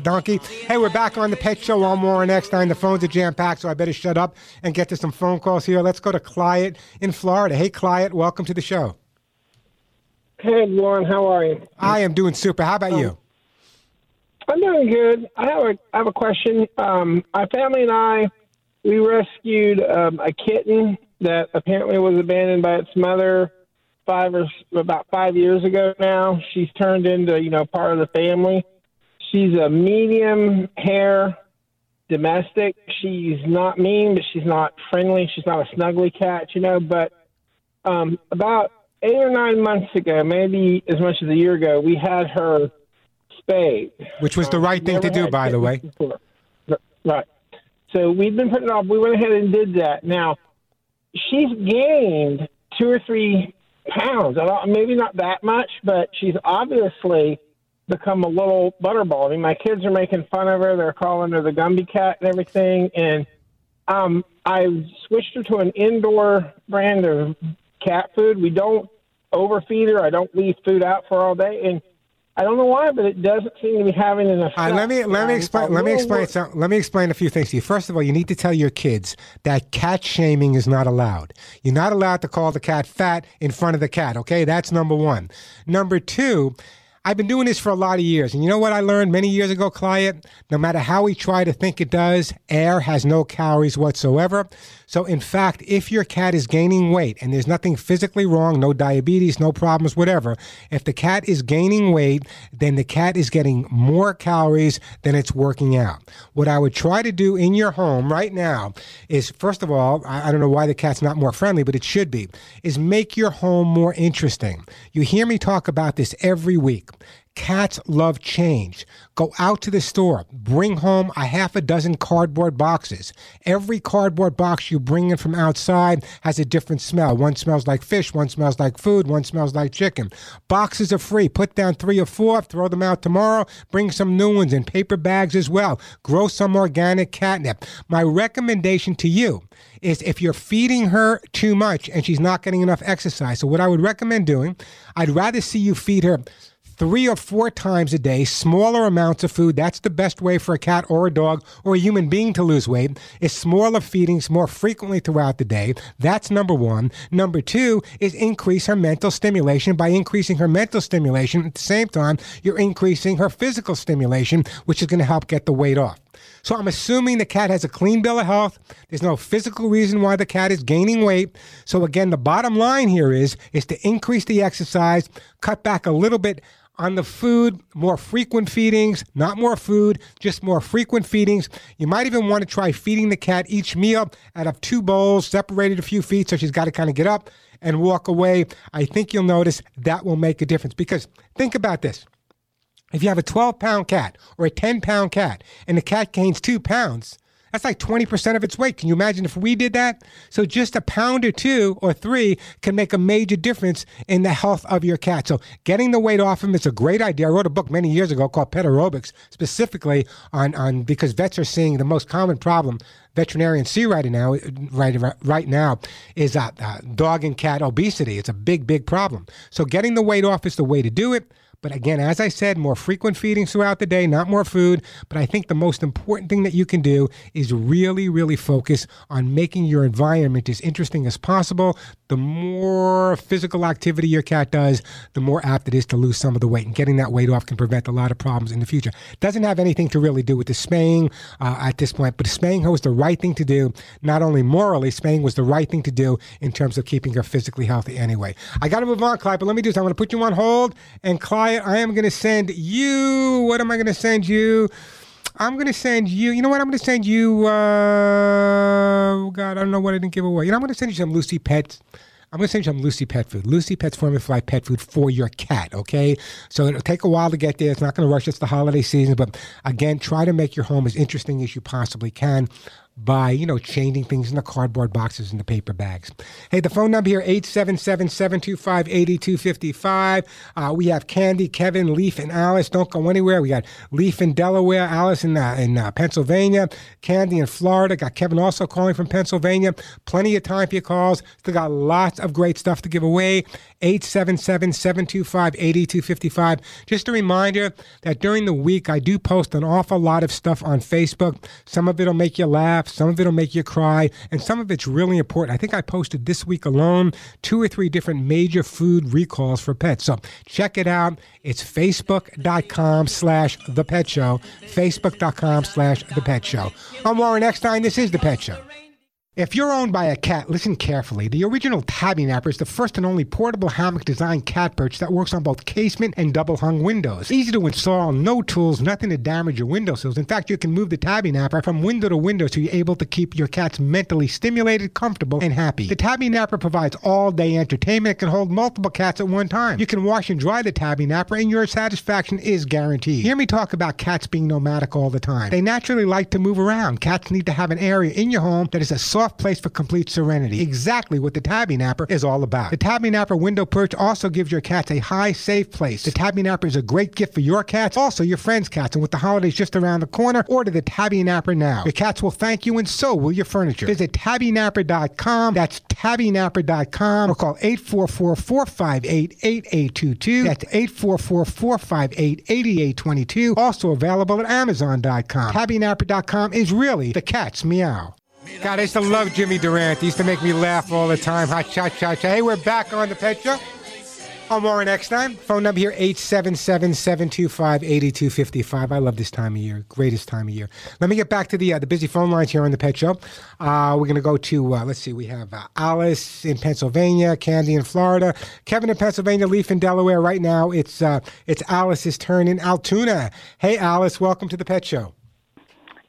Donkey. Hey, we're back on the Pet Show. One more next time. The phones are jam packed, so I better shut up and get to some phone calls here. Let's go to Clyde in Florida. Hey, Clyde, welcome to the show. Hey, Warren, how are you? I am doing super. How about you? I'm doing good. I have a I have a question. Um, my family and I we rescued um, a kitten that apparently was abandoned by its mother five or about five years ago now. She's turned into you know part of the family. She's a medium hair domestic. She's not mean, but she's not friendly. She's not a snuggly cat, you know. But um, about eight or nine months ago, maybe as much as a year ago, we had her spayed. Which was the right thing to do, by the way. Before. Right. So we've been putting it off. We went ahead and did that. Now, she's gained two or three pounds. I don't, maybe not that much, but she's obviously become a little butterball. I mean, my kids are making fun of her. They're calling her the Gumby cat and everything. And um, I switched her to an indoor brand of cat food. We don't overfeed her. I don't leave food out for all day. And I don't know why, but it doesn't seem to be having an effect. Right, let me let me explain. Let me explain. Some, let me explain a few things to you. First of all, you need to tell your kids that cat shaming is not allowed. You're not allowed to call the cat fat in front of the cat. Okay, that's number one. Number two. I've been doing this for a lot of years. And you know what I learned many years ago, Clyde? No matter how we try to think it does, air has no calories whatsoever. So, in fact, if your cat is gaining weight and there's nothing physically wrong, no diabetes, no problems, whatever, if the cat is gaining weight, then the cat is getting more calories than it's working out. What I would try to do in your home right now is, first of all, I, don't know why the cat's not more friendly, but it should be, is make your home more interesting. You hear me talk about this every week. Cats love change. Go out to the store, bring home a half a dozen cardboard boxes. Every cardboard box you bring in from outside has a different smell. One smells like fish, one smells like food, one smells like chicken. Boxes are free. Put down three or four, throw them out tomorrow, bring some new ones in paper bags as well. Grow some organic catnip. My recommendation to you is if you're feeding her too much and she's not getting enough exercise. So, what I would recommend doing, I'd rather see you feed her three or four times a day, smaller amounts of food. That's the best way for a cat or a dog or a human being to lose weight is smaller feedings more frequently throughout the day. That's number one. Number two is increase her mental stimulation. By increasing her mental stimulation, at the same time, you're increasing her physical stimulation, which is going to help get the weight off. So I'm assuming the cat has a clean bill of health. There's no physical reason why the cat is gaining weight. So again, the bottom line here is is to increase the exercise, cut back a little bit on the food, more frequent feedings, not more food, just more frequent feedings. You might even want to try feeding the cat each meal out of two bowls, separated a few feet, so she's got to kind of get up and walk away. I think you'll notice that will make a difference because think about this. If you have a 12 pound cat or a 10 pound cat and the cat gains two pounds, that's like 20% of its weight. Can you imagine if we did that? So just a pound or two or three can make a major difference in the health of your cat. So getting the weight off him is a great idea. I wrote a book many years ago called Pet Aerobics, specifically on, on because vets are seeing the most common problem veterinarians see right now, right, right now, is uh, uh, dog and cat obesity. It's a big, big problem. So getting the weight off is the way to do it. But again, as I said, more frequent feedings throughout the day, not more food. But I think the most important thing that you can do is really, really focus on making your environment as interesting as possible. The more physical activity your cat does, the more apt it is to lose some of the weight. And getting that weight off can prevent a lot of problems in the future. Doesn't have anything to really do with the spaying uh, at this point, but spaying her was the right thing to do. Not only morally, spaying was the right thing to do in terms of keeping her physically healthy anyway. I got to move on, Clyde, but let me do this. I'm going to put you on hold. And Clyde, I am going to send you. What am I going to send you? I'm to send you. You know what? I'm to send you. Uh, God, I don't know what I didn't give away. You know, I'm to send you some Lucy Pets. I'm going to send you some Lucy Pet Food. Lucy Pet's Formula Fly Pet Food for your cat, okay? So it'll take a while to get there. It's not going to rush. It's the holiday season. But again, try to make your home as interesting as you possibly can by, you know, changing things in the cardboard boxes and the paper bags. Hey, the phone number here, 877-725-8255. Uh, we have Candy, Kevin, Leaf, and Alice. Don't go anywhere. We got Leaf in Delaware, Alice in, uh, in uh, Pennsylvania, Candy in Florida. Got Kevin also calling from Pennsylvania. Plenty of time for your calls. Still got lots of great stuff to give away. 877-725-8255. Just a reminder that during the week, I do post an awful lot of stuff on Facebook. Some of it will make you laugh. Some of it will make you cry, and some of it's really important. I think I posted this week alone two or three different major food recalls for pets. So check it out. It's facebook.com slash the pet show. Facebook.com slash the pet show. I'm Warren Eckstein. This is the pet show. If you're owned by a cat, listen carefully. The original Tabby Napper is the first and only portable hammock designed cat perch that works on both casement and double hung windows. Easy to install, no tools, nothing to damage your windowsills. In fact, you can move the Tabby Napper from window to window so you're able to keep your cats mentally stimulated, comfortable, and happy. The Tabby Napper provides all day entertainment. It can hold multiple cats at one time. You can wash and dry the Tabby Napper, and your satisfaction is guaranteed. Hear me talk about cats being nomadic all the time. They naturally like to move around. Cats need to have an area in your home that is a soft place for complete serenity. Exactly what the Tabby Napper is all about. The Tabby Napper window perch also gives your cats a high, safe place. The Tabby Napper is a great gift for your cats, also your friends' cats. And with the holidays just around the corner, order the Tabby Napper now. Your cats will thank you, and so will your furniture. Visit tabbynapper.com. That's tabbynapper.com or call 844-458-8822. That's 844-458-8822. Also available at amazon.com. Tabbynapper.com is really the cat's meow. God, I used to love Jimmy Durante. He used to make me laugh all the time. Ha cha cha cha. Hey, we're back on the Pet Show. I'm Warren Eckstein. Phone number here, 877-725-8255. I love this time of year. Greatest time of year. Let me get back to the uh, the busy phone lines here on the Pet Show. Uh, we're going to go to, uh, let's see, we have uh, Alice in Pennsylvania, Candy in Florida, Kevin in Pennsylvania, Leaf in Delaware. Right now, it's uh, it's Alice's turn in Altoona. Hey, Alice, welcome to the Pet Show.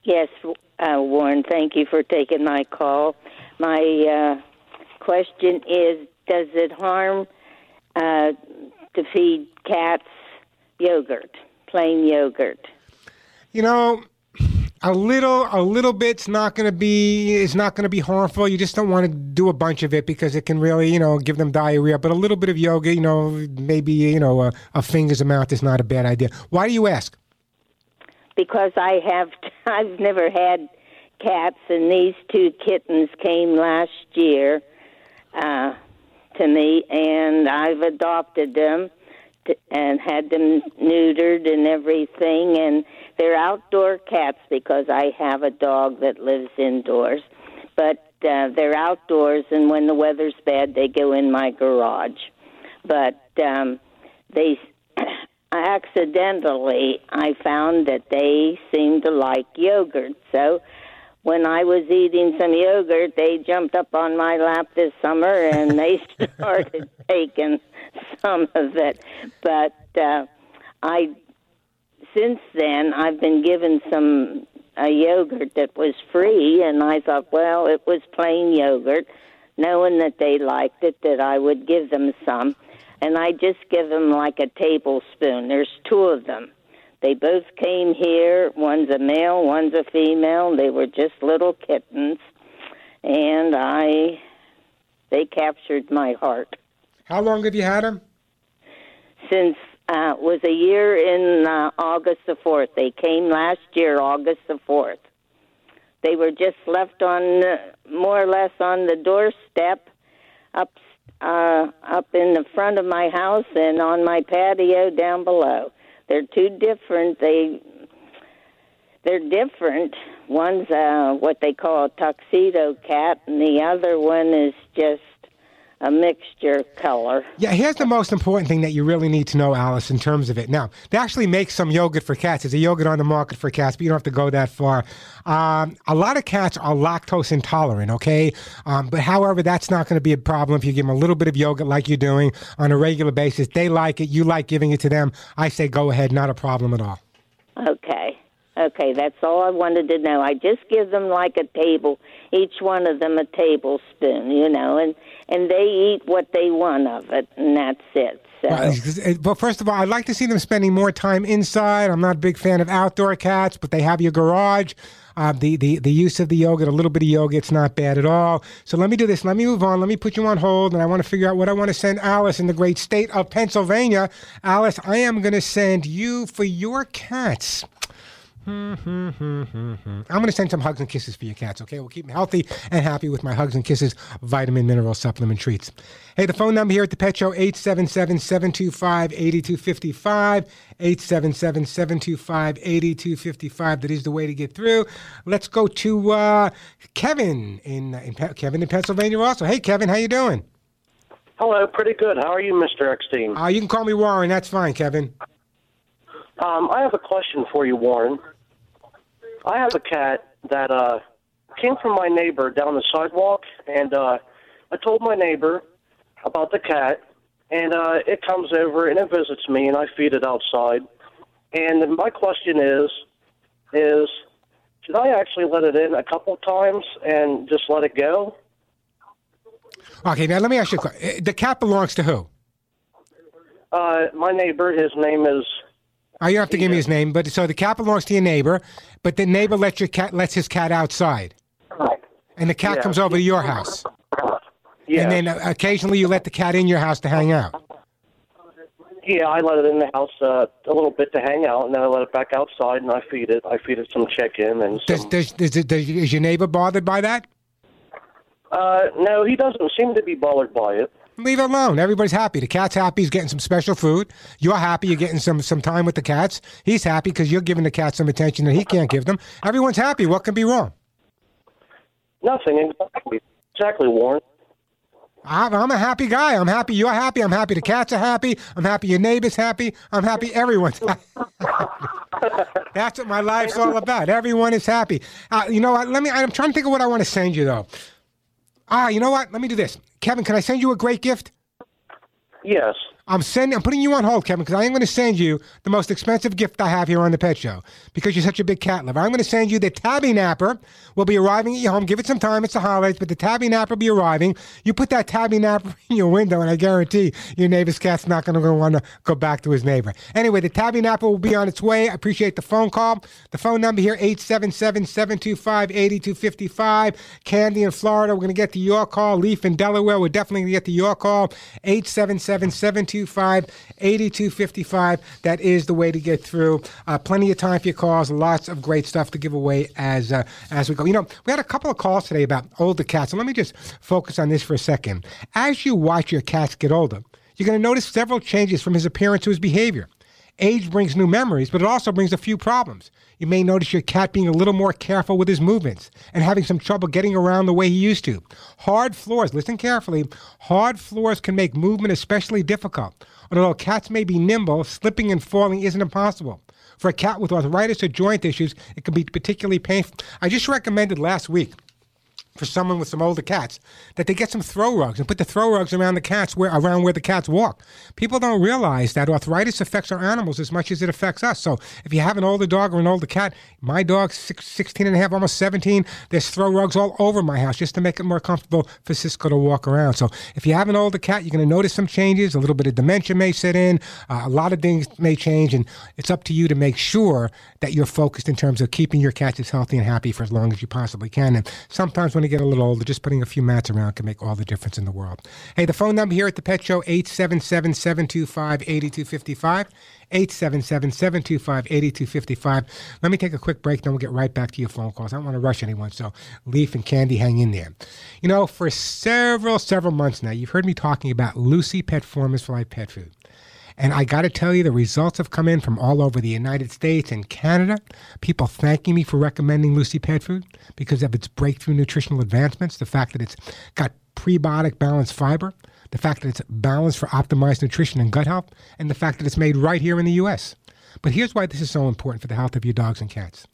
Yes, uh, Warren, thank you for taking my call. My uh, question is Does it harm uh, to feed cats yogurt, plain yogurt. You know, a little, a little bit's not going to be is not going to be harmful. You just don't want to do a bunch of it because it can really, you know, give them diarrhea. But a little bit of yoga, you know, maybe you know, a, a finger's amount is not a bad idea. Why do you ask? Because I have I've never had cats, and these two kittens came last year uh, to me, and I've adopted them to, and had them neutered and everything, and they're outdoor cats because I have a dog that lives indoors, but uh, they're outdoors, and when the weather's bad, they go in my garage, but um, they accidentally I found that they seemed to like yogurt. So when I was eating some yogurt, they jumped up on my lap this summer and they started taking some of it. But uh, I, since then, I've been given some a yogurt that was free, and I thought, well, it was plain yogurt, knowing that they liked it, that I would give them some and I just give them like a tablespoon. There's two of them. They both came here. One's a male, one's a female. They were just little kittens, and I they captured my heart. How long have you had them? Since uh, was a year in uh, August the fourth. They came last year, August the fourth. They were just left on, uh, more or less, on the doorstep, up uh, up in the front of my house and on my patio down below. They're two different. They they're different. One's uh, what they call a tuxedo cat, and the other one is just a mixture color. Yeah, here's the most important thing that you really need to know, Alice, in terms of it. Now, they actually make some yogurt for cats. There's a yogurt on the market for cats, but you don't have to go that far. Um, a lot of cats are lactose intolerant, okay? Um, but however, that's not going to be a problem if you give them a little bit of yogurt like you're doing on a regular basis. They like it. You like giving it to them. I say go ahead, not a problem at all. Okay. Okay, that's all I wanted to know. I just give them like a table, each one of them a tablespoon, you know, and and they eat what they want of it, and that's it. So. Well, but first of all, I'd like to see them spending more time inside. I'm not a big fan of outdoor cats, but they have your garage. Uh, the, the, the use of the yogurt, a little bit of yogurt, it's not bad at all. So let me do this. Let me move on. Let me put you on hold, and I want to figure out what I want to send Alice in the great state of Pennsylvania. Alice, I am going to send you for your cats. I'm going to send some hugs and kisses for your cats, okay? We'll keep them healthy and happy with my hugs and kisses vitamin mineral supplement treats. Hey, the phone number here at the Pet Show, 877-725-8255. 877-725-8255. That is the way to get through. Let's go to uh, Kevin in, in Kevin in Pennsylvania also. Hey, Kevin, how you doing? Hello, pretty good. How are you, Mr. Eckstein? Uh, you can call me Warren. That's fine, Kevin. Um, I have a question for you, Warren. I have a cat that uh, came from my neighbor down the sidewalk, and uh, I told my neighbor about the cat, and uh, it comes over and it visits me, and I feed it outside. And my question is, is should I actually let it in a couple times and just let it go? Okay, now let me ask you a question. The cat belongs to who? Uh, my neighbor, his name is Oh, you don't have to give me his name, but so the cat belongs to your neighbor, but the neighbor lets your cat lets his cat outside, and the cat Yeah. comes over to your house, Yeah. and then uh, occasionally you let the cat in your house to hang out. Yeah, I let it in the house uh, a little bit to hang out, and then I let it back outside, and I feed it. I feed it some chicken and Does, some. does, does, does is your neighbor bothered by that? Uh, no, he doesn't seem to be bothered by it. Leave it alone. Everybody's happy. The cat's happy. He's getting some special food. You're happy. You're getting some some time with the cats. He's happy because you're giving the cat some attention that he can't give them. Everyone's happy. What can be wrong? Nothing exactly. Exactly, Warren. I'm, I'm a happy guy. I'm happy. You're happy. I'm happy. The cats are happy. I'm happy. Your neighbor's happy. I'm happy. Everyone's happy. That's what my life's all about. Everyone is happy. Uh, you know what? Let me. I'm trying to think of what I want to send you though. Ah, you know what? Let me do this. Kevin, can I send you a great gift? Yes. I'm sending. I'm putting you on hold, Kevin, because I am going to send you the most expensive gift I have here on the Pet Show because you're such a big cat lover. I'm going to send you the Tabby Napper. Will be arriving at your home. Give it some time. It's the holidays, but the Tabby Napper will be arriving. You put that Tabby Napper in your window, and I guarantee your neighbor's cat's not going to want to go back to his neighbor. Anyway, the Tabby Napper will be on its way. I appreciate the phone call. The phone number here 877-725-8255. Candy in Florida. We're going to get to your call. Leaf in Delaware. We're definitely going to get to your call. 877 725 8255. That is the way to get through. Uh, plenty of time for your calls. Lots of great stuff to give away as uh, as we go. You know, we had a couple of calls today about older cats. So let me just focus on this for a second. As you watch your cats get older, you're going to notice several changes from his appearance to his behavior. Age brings new memories, but it also brings a few problems. You may notice your cat being a little more careful with his movements and having some trouble getting around the way he used to. Hard floors, listen carefully, hard floors can make movement especially difficult. Although cats may be nimble, slipping and falling isn't impossible. For a cat with arthritis or joint issues, it can be particularly painful. I just recommended last week for someone with some older cats that they get some throw rugs and put the throw rugs around the cats where around where the cats walk. People don't realize that arthritis affects our animals as much as it affects us. So if you have an older dog or an older cat, my dog's six, 16 and a half, almost 17, there's throw rugs all over my house just to make it more comfortable for Cisco to walk around. So if you have an older cat, you're going to notice some changes. A little bit of dementia may set in. Uh, a lot of things may change, and it's up to you to make sure that you're focused in terms of keeping your cats as healthy and happy for as long as you possibly can. And sometimes when they get a little older, just putting a few mats around can make all the difference in the world. Hey, the phone number here at the Pet Show, 877-725-8255. 877-725-8255. Let me take a quick break, then we'll get right back to your phone calls. I don't want to rush anyone, so Leaf and Candy hang in there. You know, for several, several months now, you've heard me talking about Lucy Pet Formulas for Life Pet Food. And I got to tell you, the results have come in from all over the United States and Canada. People thanking me for recommending Lucy Pet Food because of its breakthrough nutritional advancements, the fact that it's got prebiotic balanced fiber, the fact that it's balanced for optimized nutrition and gut health, and the fact that it's made right here in the U.S. But here's why this is so important for the health of your dogs and cats.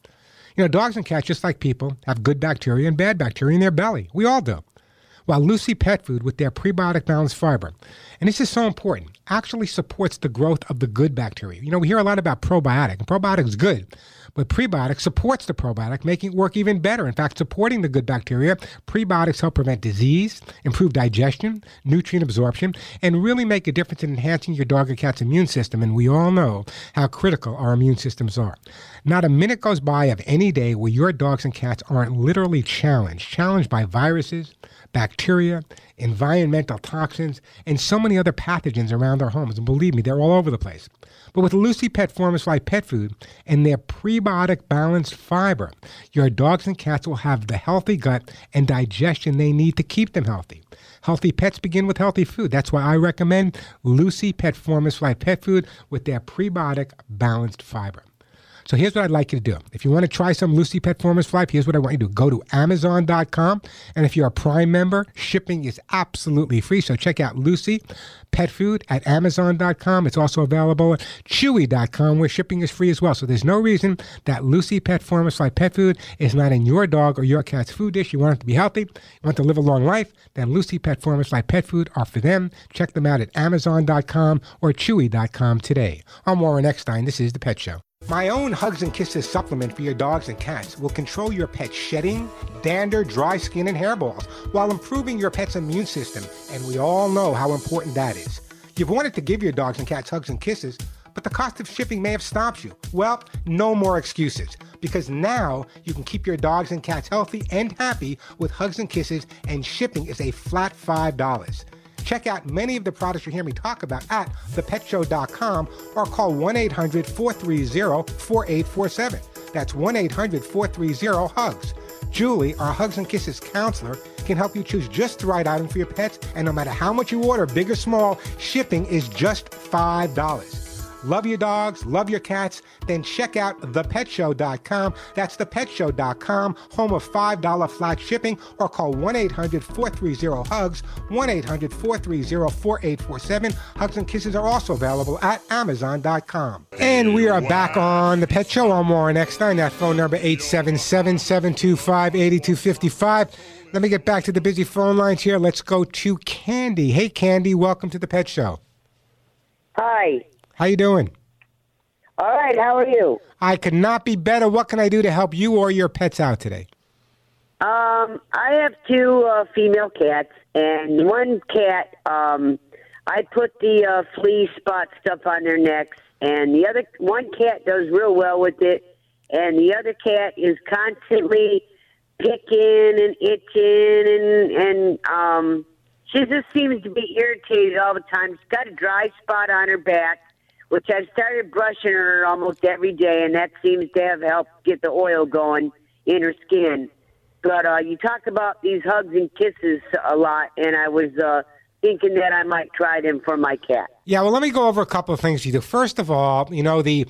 You know, dogs and cats, just like people, have good bacteria and bad bacteria in their belly. We all do. While Lucy Pet Food, with their prebiotic balanced fiber, and this is so important, actually supports the growth of the good bacteria. You know, we hear a lot about probiotic, and probiotic is good, but prebiotic supports the probiotic, making it work even better. In fact, supporting the good bacteria, prebiotics help prevent disease, improve digestion, nutrient absorption, and really make a difference in enhancing your dog or cat's immune system. And we all know how critical our immune systems are. Not a minute goes by of any day where your dogs and cats aren't literally challenged, challenged by viruses, bacteria, environmental toxins, and so many other pathogens around our homes. And believe me, they're all over the place. But with Lucy Pet Life Pet Food and their prebiotic balanced fiber, your dogs and cats will have the healthy gut and digestion they need to keep them healthy. Healthy pets begin with healthy food. That's why I recommend Lucy Pet Life Pet Food with their prebiotic balanced fiber. So here's what I'd like you to do. If you want to try some Lucy Pet Formulas for Life, here's what I want you to do. Go to Amazon.com. And if you're a Prime member, shipping is absolutely free. So check out Lucy Pet Food at Amazon.com. It's also available at Chewy.com where shipping is free as well. So there's no reason that Lucy Pet Formulas for Life Pet Food is not in your dog or your cat's food dish. You want it to be healthy, you want to live a long life, then Lucy Pet Formulas for Life Pet Food are for them. Check them out at Amazon.com or Chewy.com today. I'm Warren Eckstein. This is The Pet Show. My own Hugs and Kisses supplement for your dogs and cats will control your pet's shedding, dander, dry skin, and hairballs while improving your pet's immune system. And we all know how important that is. You've wanted to give your dogs and cats hugs and kisses, but the cost of shipping may have stopped you. Well, no more excuses, because now you can keep your dogs and cats healthy and happy with hugs and kisses, and shipping is a flat $5. Check out many of the products you hear me talk about at thepetshow.com or call 1 800 430 4847. That's 1 800 430 HUGS. Julie, our Hugs and Kisses counselor, can help you choose just the right item for your pets. And no matter how much you order, big or small, shipping is just $5. Love your dogs, love your cats, then check out thepetshow.com. That's thepetshow.com, home of $5 flat shipping, or call 1 800 430 HUGS, 1 800 430 4847. Hugs and Kisses are also available at Amazon.com. And we are back on The Pet Show. I'm Warren Eckstein. That phone number 877 725 8255. Let me get back to the busy phone lines here. Let's go to Candy. Hey, Candy, welcome to The Pet Show. Hi. How you doing? All right. How are you? I could not be better. What can I do to help you or your pets out today? Um, I have two uh, female cats, and one cat, um, I put the uh, flea spot stuff on their necks, and the other one cat does real well with it, and the other cat is constantly picking and itching, and and um, she just seems to be irritated all the time. She's got a dry spot on her back, which I've started brushing her almost every day, and that seems to have helped get the oil going in her skin. But uh, you talk about these hugs and kisses a lot, and I was uh, thinking that I might try them for my cat. Yeah, well, let me go over a couple of things you do. First of all, you know, the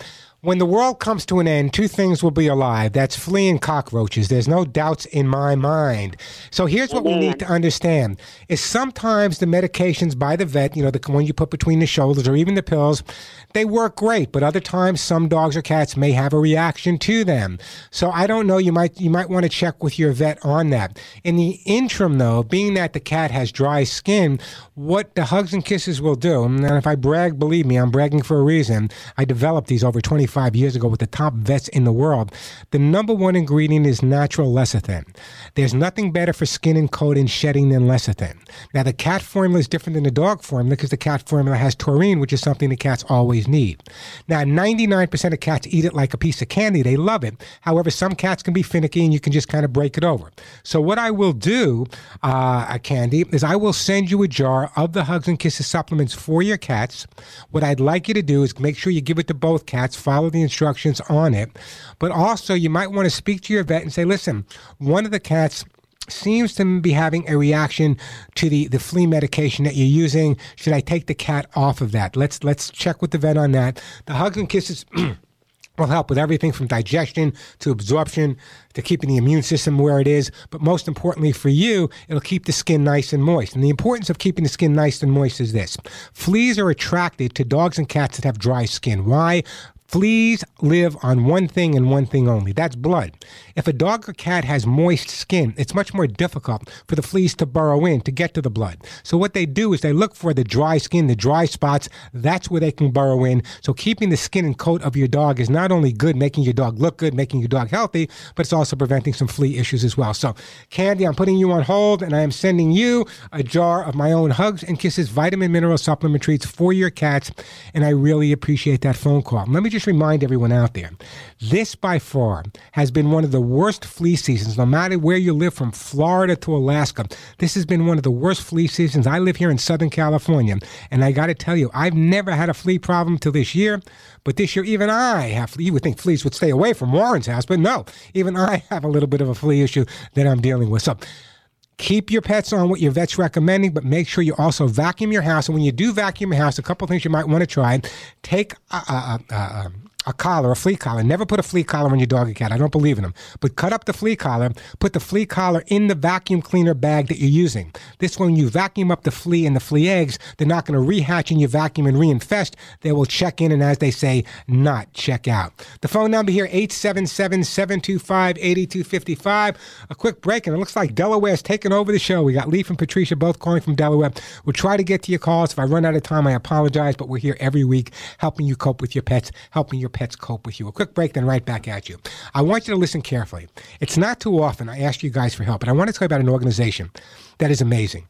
when the world comes to an end, two things will be alive. That's flea and cockroaches. There's no doubts in my mind. So here's what we need to understand is sometimes the medications by the vet, you know, the one you put between the shoulders or even the pills, they work great, but other times some dogs or cats may have a reaction to them. So I don't know, you might you might want to check with your vet on that. In the interim though, being that the cat has dry skin, what the hugs and kisses will do, and if I brag, believe me, I'm bragging for a reason. I developed these over 25 years ago with the top vets in the world. The number one ingredient is natural lecithin. There's nothing better for skin and coat and shedding than lecithin. Now, the cat formula is different than the dog formula because the cat formula has taurine, which is something the cats always need. Now, 99% of cats eat it like a piece of candy. They love it. However, some cats can be finicky and you can just kind of break it over. So, what I will do, uh, Candy, is I will send you a jar of the Hugs and Kisses supplements for your cats. What I'd like you to do is make sure you give it to both cats, follow the instructions on it. But also, you might want to speak to your vet and say, listen, one of the cats seems to be having a reaction to the, the flea medication that you're using. Should I take the cat off of that? Let's let's check with the vet on that. The hugs and kisses will help with everything from digestion to absorption to keeping the immune system where it is. But most importantly for you, it'll keep the skin nice and moist. And the importance of keeping the skin nice and moist is this. Fleas are attracted to dogs and cats that have dry skin. Why? Fleas live on one thing and one thing only that's blood. If a dog or cat has moist skin, it's much more difficult for the fleas to burrow in to get to the blood. So, what they do is they look for the dry skin, the dry spots. That's where they can burrow in. So, keeping the skin and coat of your dog is not only good, making your dog look good, making your dog healthy, but it's also preventing some flea issues as well. So, Candy, I'm putting you on hold and I am sending you a jar of my own Hugs and Kisses vitamin mineral supplement treats for your cats. And I really appreciate that phone call. Let me just remind everyone out there this by far has been one of the worst flea seasons, no matter where you live from Florida to Alaska. This has been one of the worst flea seasons. I live here in Southern California, and I got to tell you, I've never had a flea problem till this year. But this year, even I have, you would think fleas would stay away from Warren's house, but no, even I have a little bit of a flea issue that I'm dealing with. So, Keep your pets on what your vet's recommending, but make sure you also vacuum your house. And when you do vacuum your house, a couple things you might want to try. Take a, a, a, a collar, a flea collar. Never put a flea collar on your dog or cat. I don't believe in them. But cut up the flea collar, put the flea collar in the vacuum cleaner bag that you're using. This when you vacuum up the flea and the flea eggs, they're not going to rehatch in your vacuum and reinfest. They will check in and, as they say, not check out. The phone number here, 877-725-8255. A quick break, and it looks like Delaware's taking over the show. We got Leaf and Patricia both calling from Delaware. We'll try to get to your calls. If I run out of time, I apologize, but we're here every week helping you cope with your pets, helping your pets cope with you. A quick break, then right back at you. I want you to listen carefully. It's not too often I ask you guys for help, but I want to tell you about an organization that is amazing.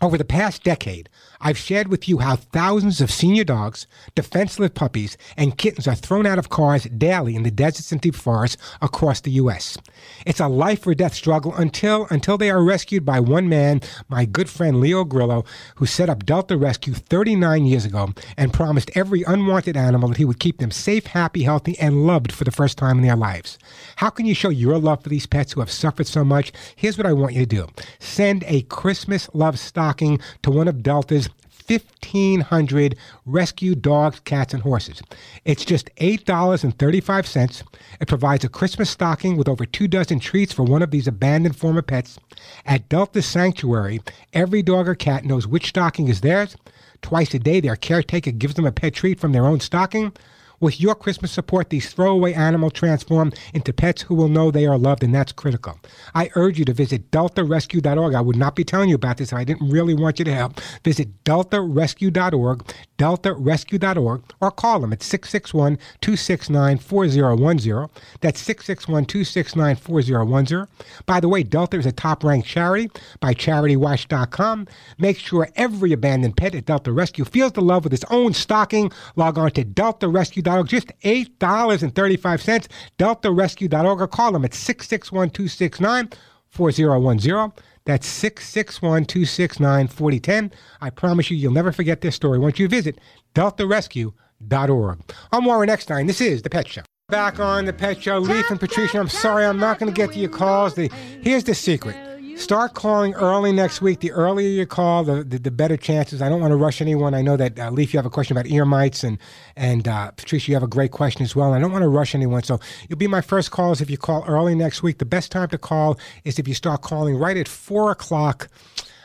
Over the past decade, I've shared with you how thousands of senior dogs, defenseless puppies, and kittens are thrown out of cars daily in the deserts and deep forests across the U.S. It's a life or death struggle until until they are rescued by one man, my good friend Leo Grillo, who set up Delta Rescue 39 years ago and promised every unwanted animal that he would keep them safe, happy, healthy, and loved for the first time in their lives. How can you show your love for these pets who have suffered so much? Here's what I want you to do: send a Christmas love stocking to one of Delta's 1,500 rescued dogs, cats, and horses. It's just $8.35. It provides a Christmas stocking with over two dozen treats for one of these abandoned former pets. At Delta Sanctuary, every dog or cat knows which stocking is theirs. Twice a day, their caretaker gives them a pet treat from their own stocking. With your Christmas support, these throwaway animals transform into pets who will know they are loved, and that's critical. I urge you to visit deltarescue.org. I would not be telling you about this if I didn't really want you to help. Visit deltarescue.org, deltarescue.org, or call them at 661 269 4010. That's 661 269 4010. By the way, Delta is a top ranked charity by CharityWatch.com. Make sure every abandoned pet at Delta Rescue feels the love with its own stocking. Log on to deltarescue.org, just $8.35. DeltaRescue.org or call them at 661 269 4010. That's 661 269 4010. I promise you, you'll never forget this story once you visit deltarescue.org. I'm Warren Eckstein. This is The Pet Show. Back on The Pet Show, Leaf and Patricia, I'm sorry I'm not going to get to your calls. The, here's the secret. Start calling early next week. The earlier you call, the, the, the better chances. I don't want to rush anyone. I know that uh, Leaf, you have a question about ear mites, and and uh, Patricia, you have a great question as well. And I don't want to rush anyone, so you'll be my first calls if you call early next week. The best time to call is if you start calling right at four o'clock.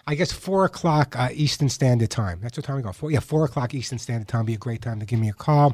I guess four o'clock uh, Eastern Standard Time. That's what time we go. Four, yeah, four o'clock Eastern Standard Time be a great time to give me a call,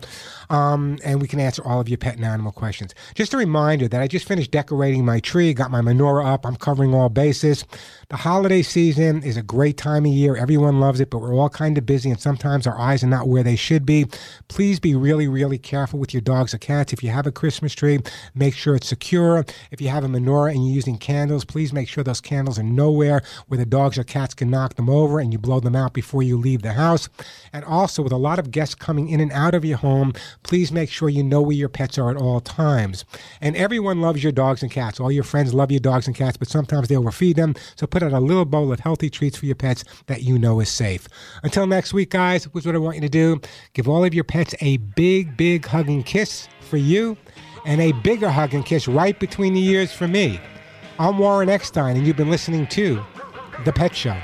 um, and we can answer all of your pet and animal questions. Just a reminder that I just finished decorating my tree, got my menorah up. I'm covering all bases. The holiday season is a great time of year. Everyone loves it, but we're all kind of busy, and sometimes our eyes are not where they should be. Please be really, really careful with your dogs or cats. If you have a Christmas tree, make sure it's secure. If you have a menorah and you're using candles, please make sure those candles are nowhere where the dogs or cats can knock them over and you blow them out before you leave the house. And also, with a lot of guests coming in and out of your home, please make sure you know where your pets are at all times. And everyone loves your dogs and cats. All your friends love your dogs and cats, but sometimes they overfeed them. So put out a little bowl of healthy treats for your pets that you know is safe. Until next week, guys, here's what I want you to do give all of your pets a big, big hugging kiss for you and a bigger hug and kiss right between the ears for me. I'm Warren Eckstein, and you've been listening to The Pet Show.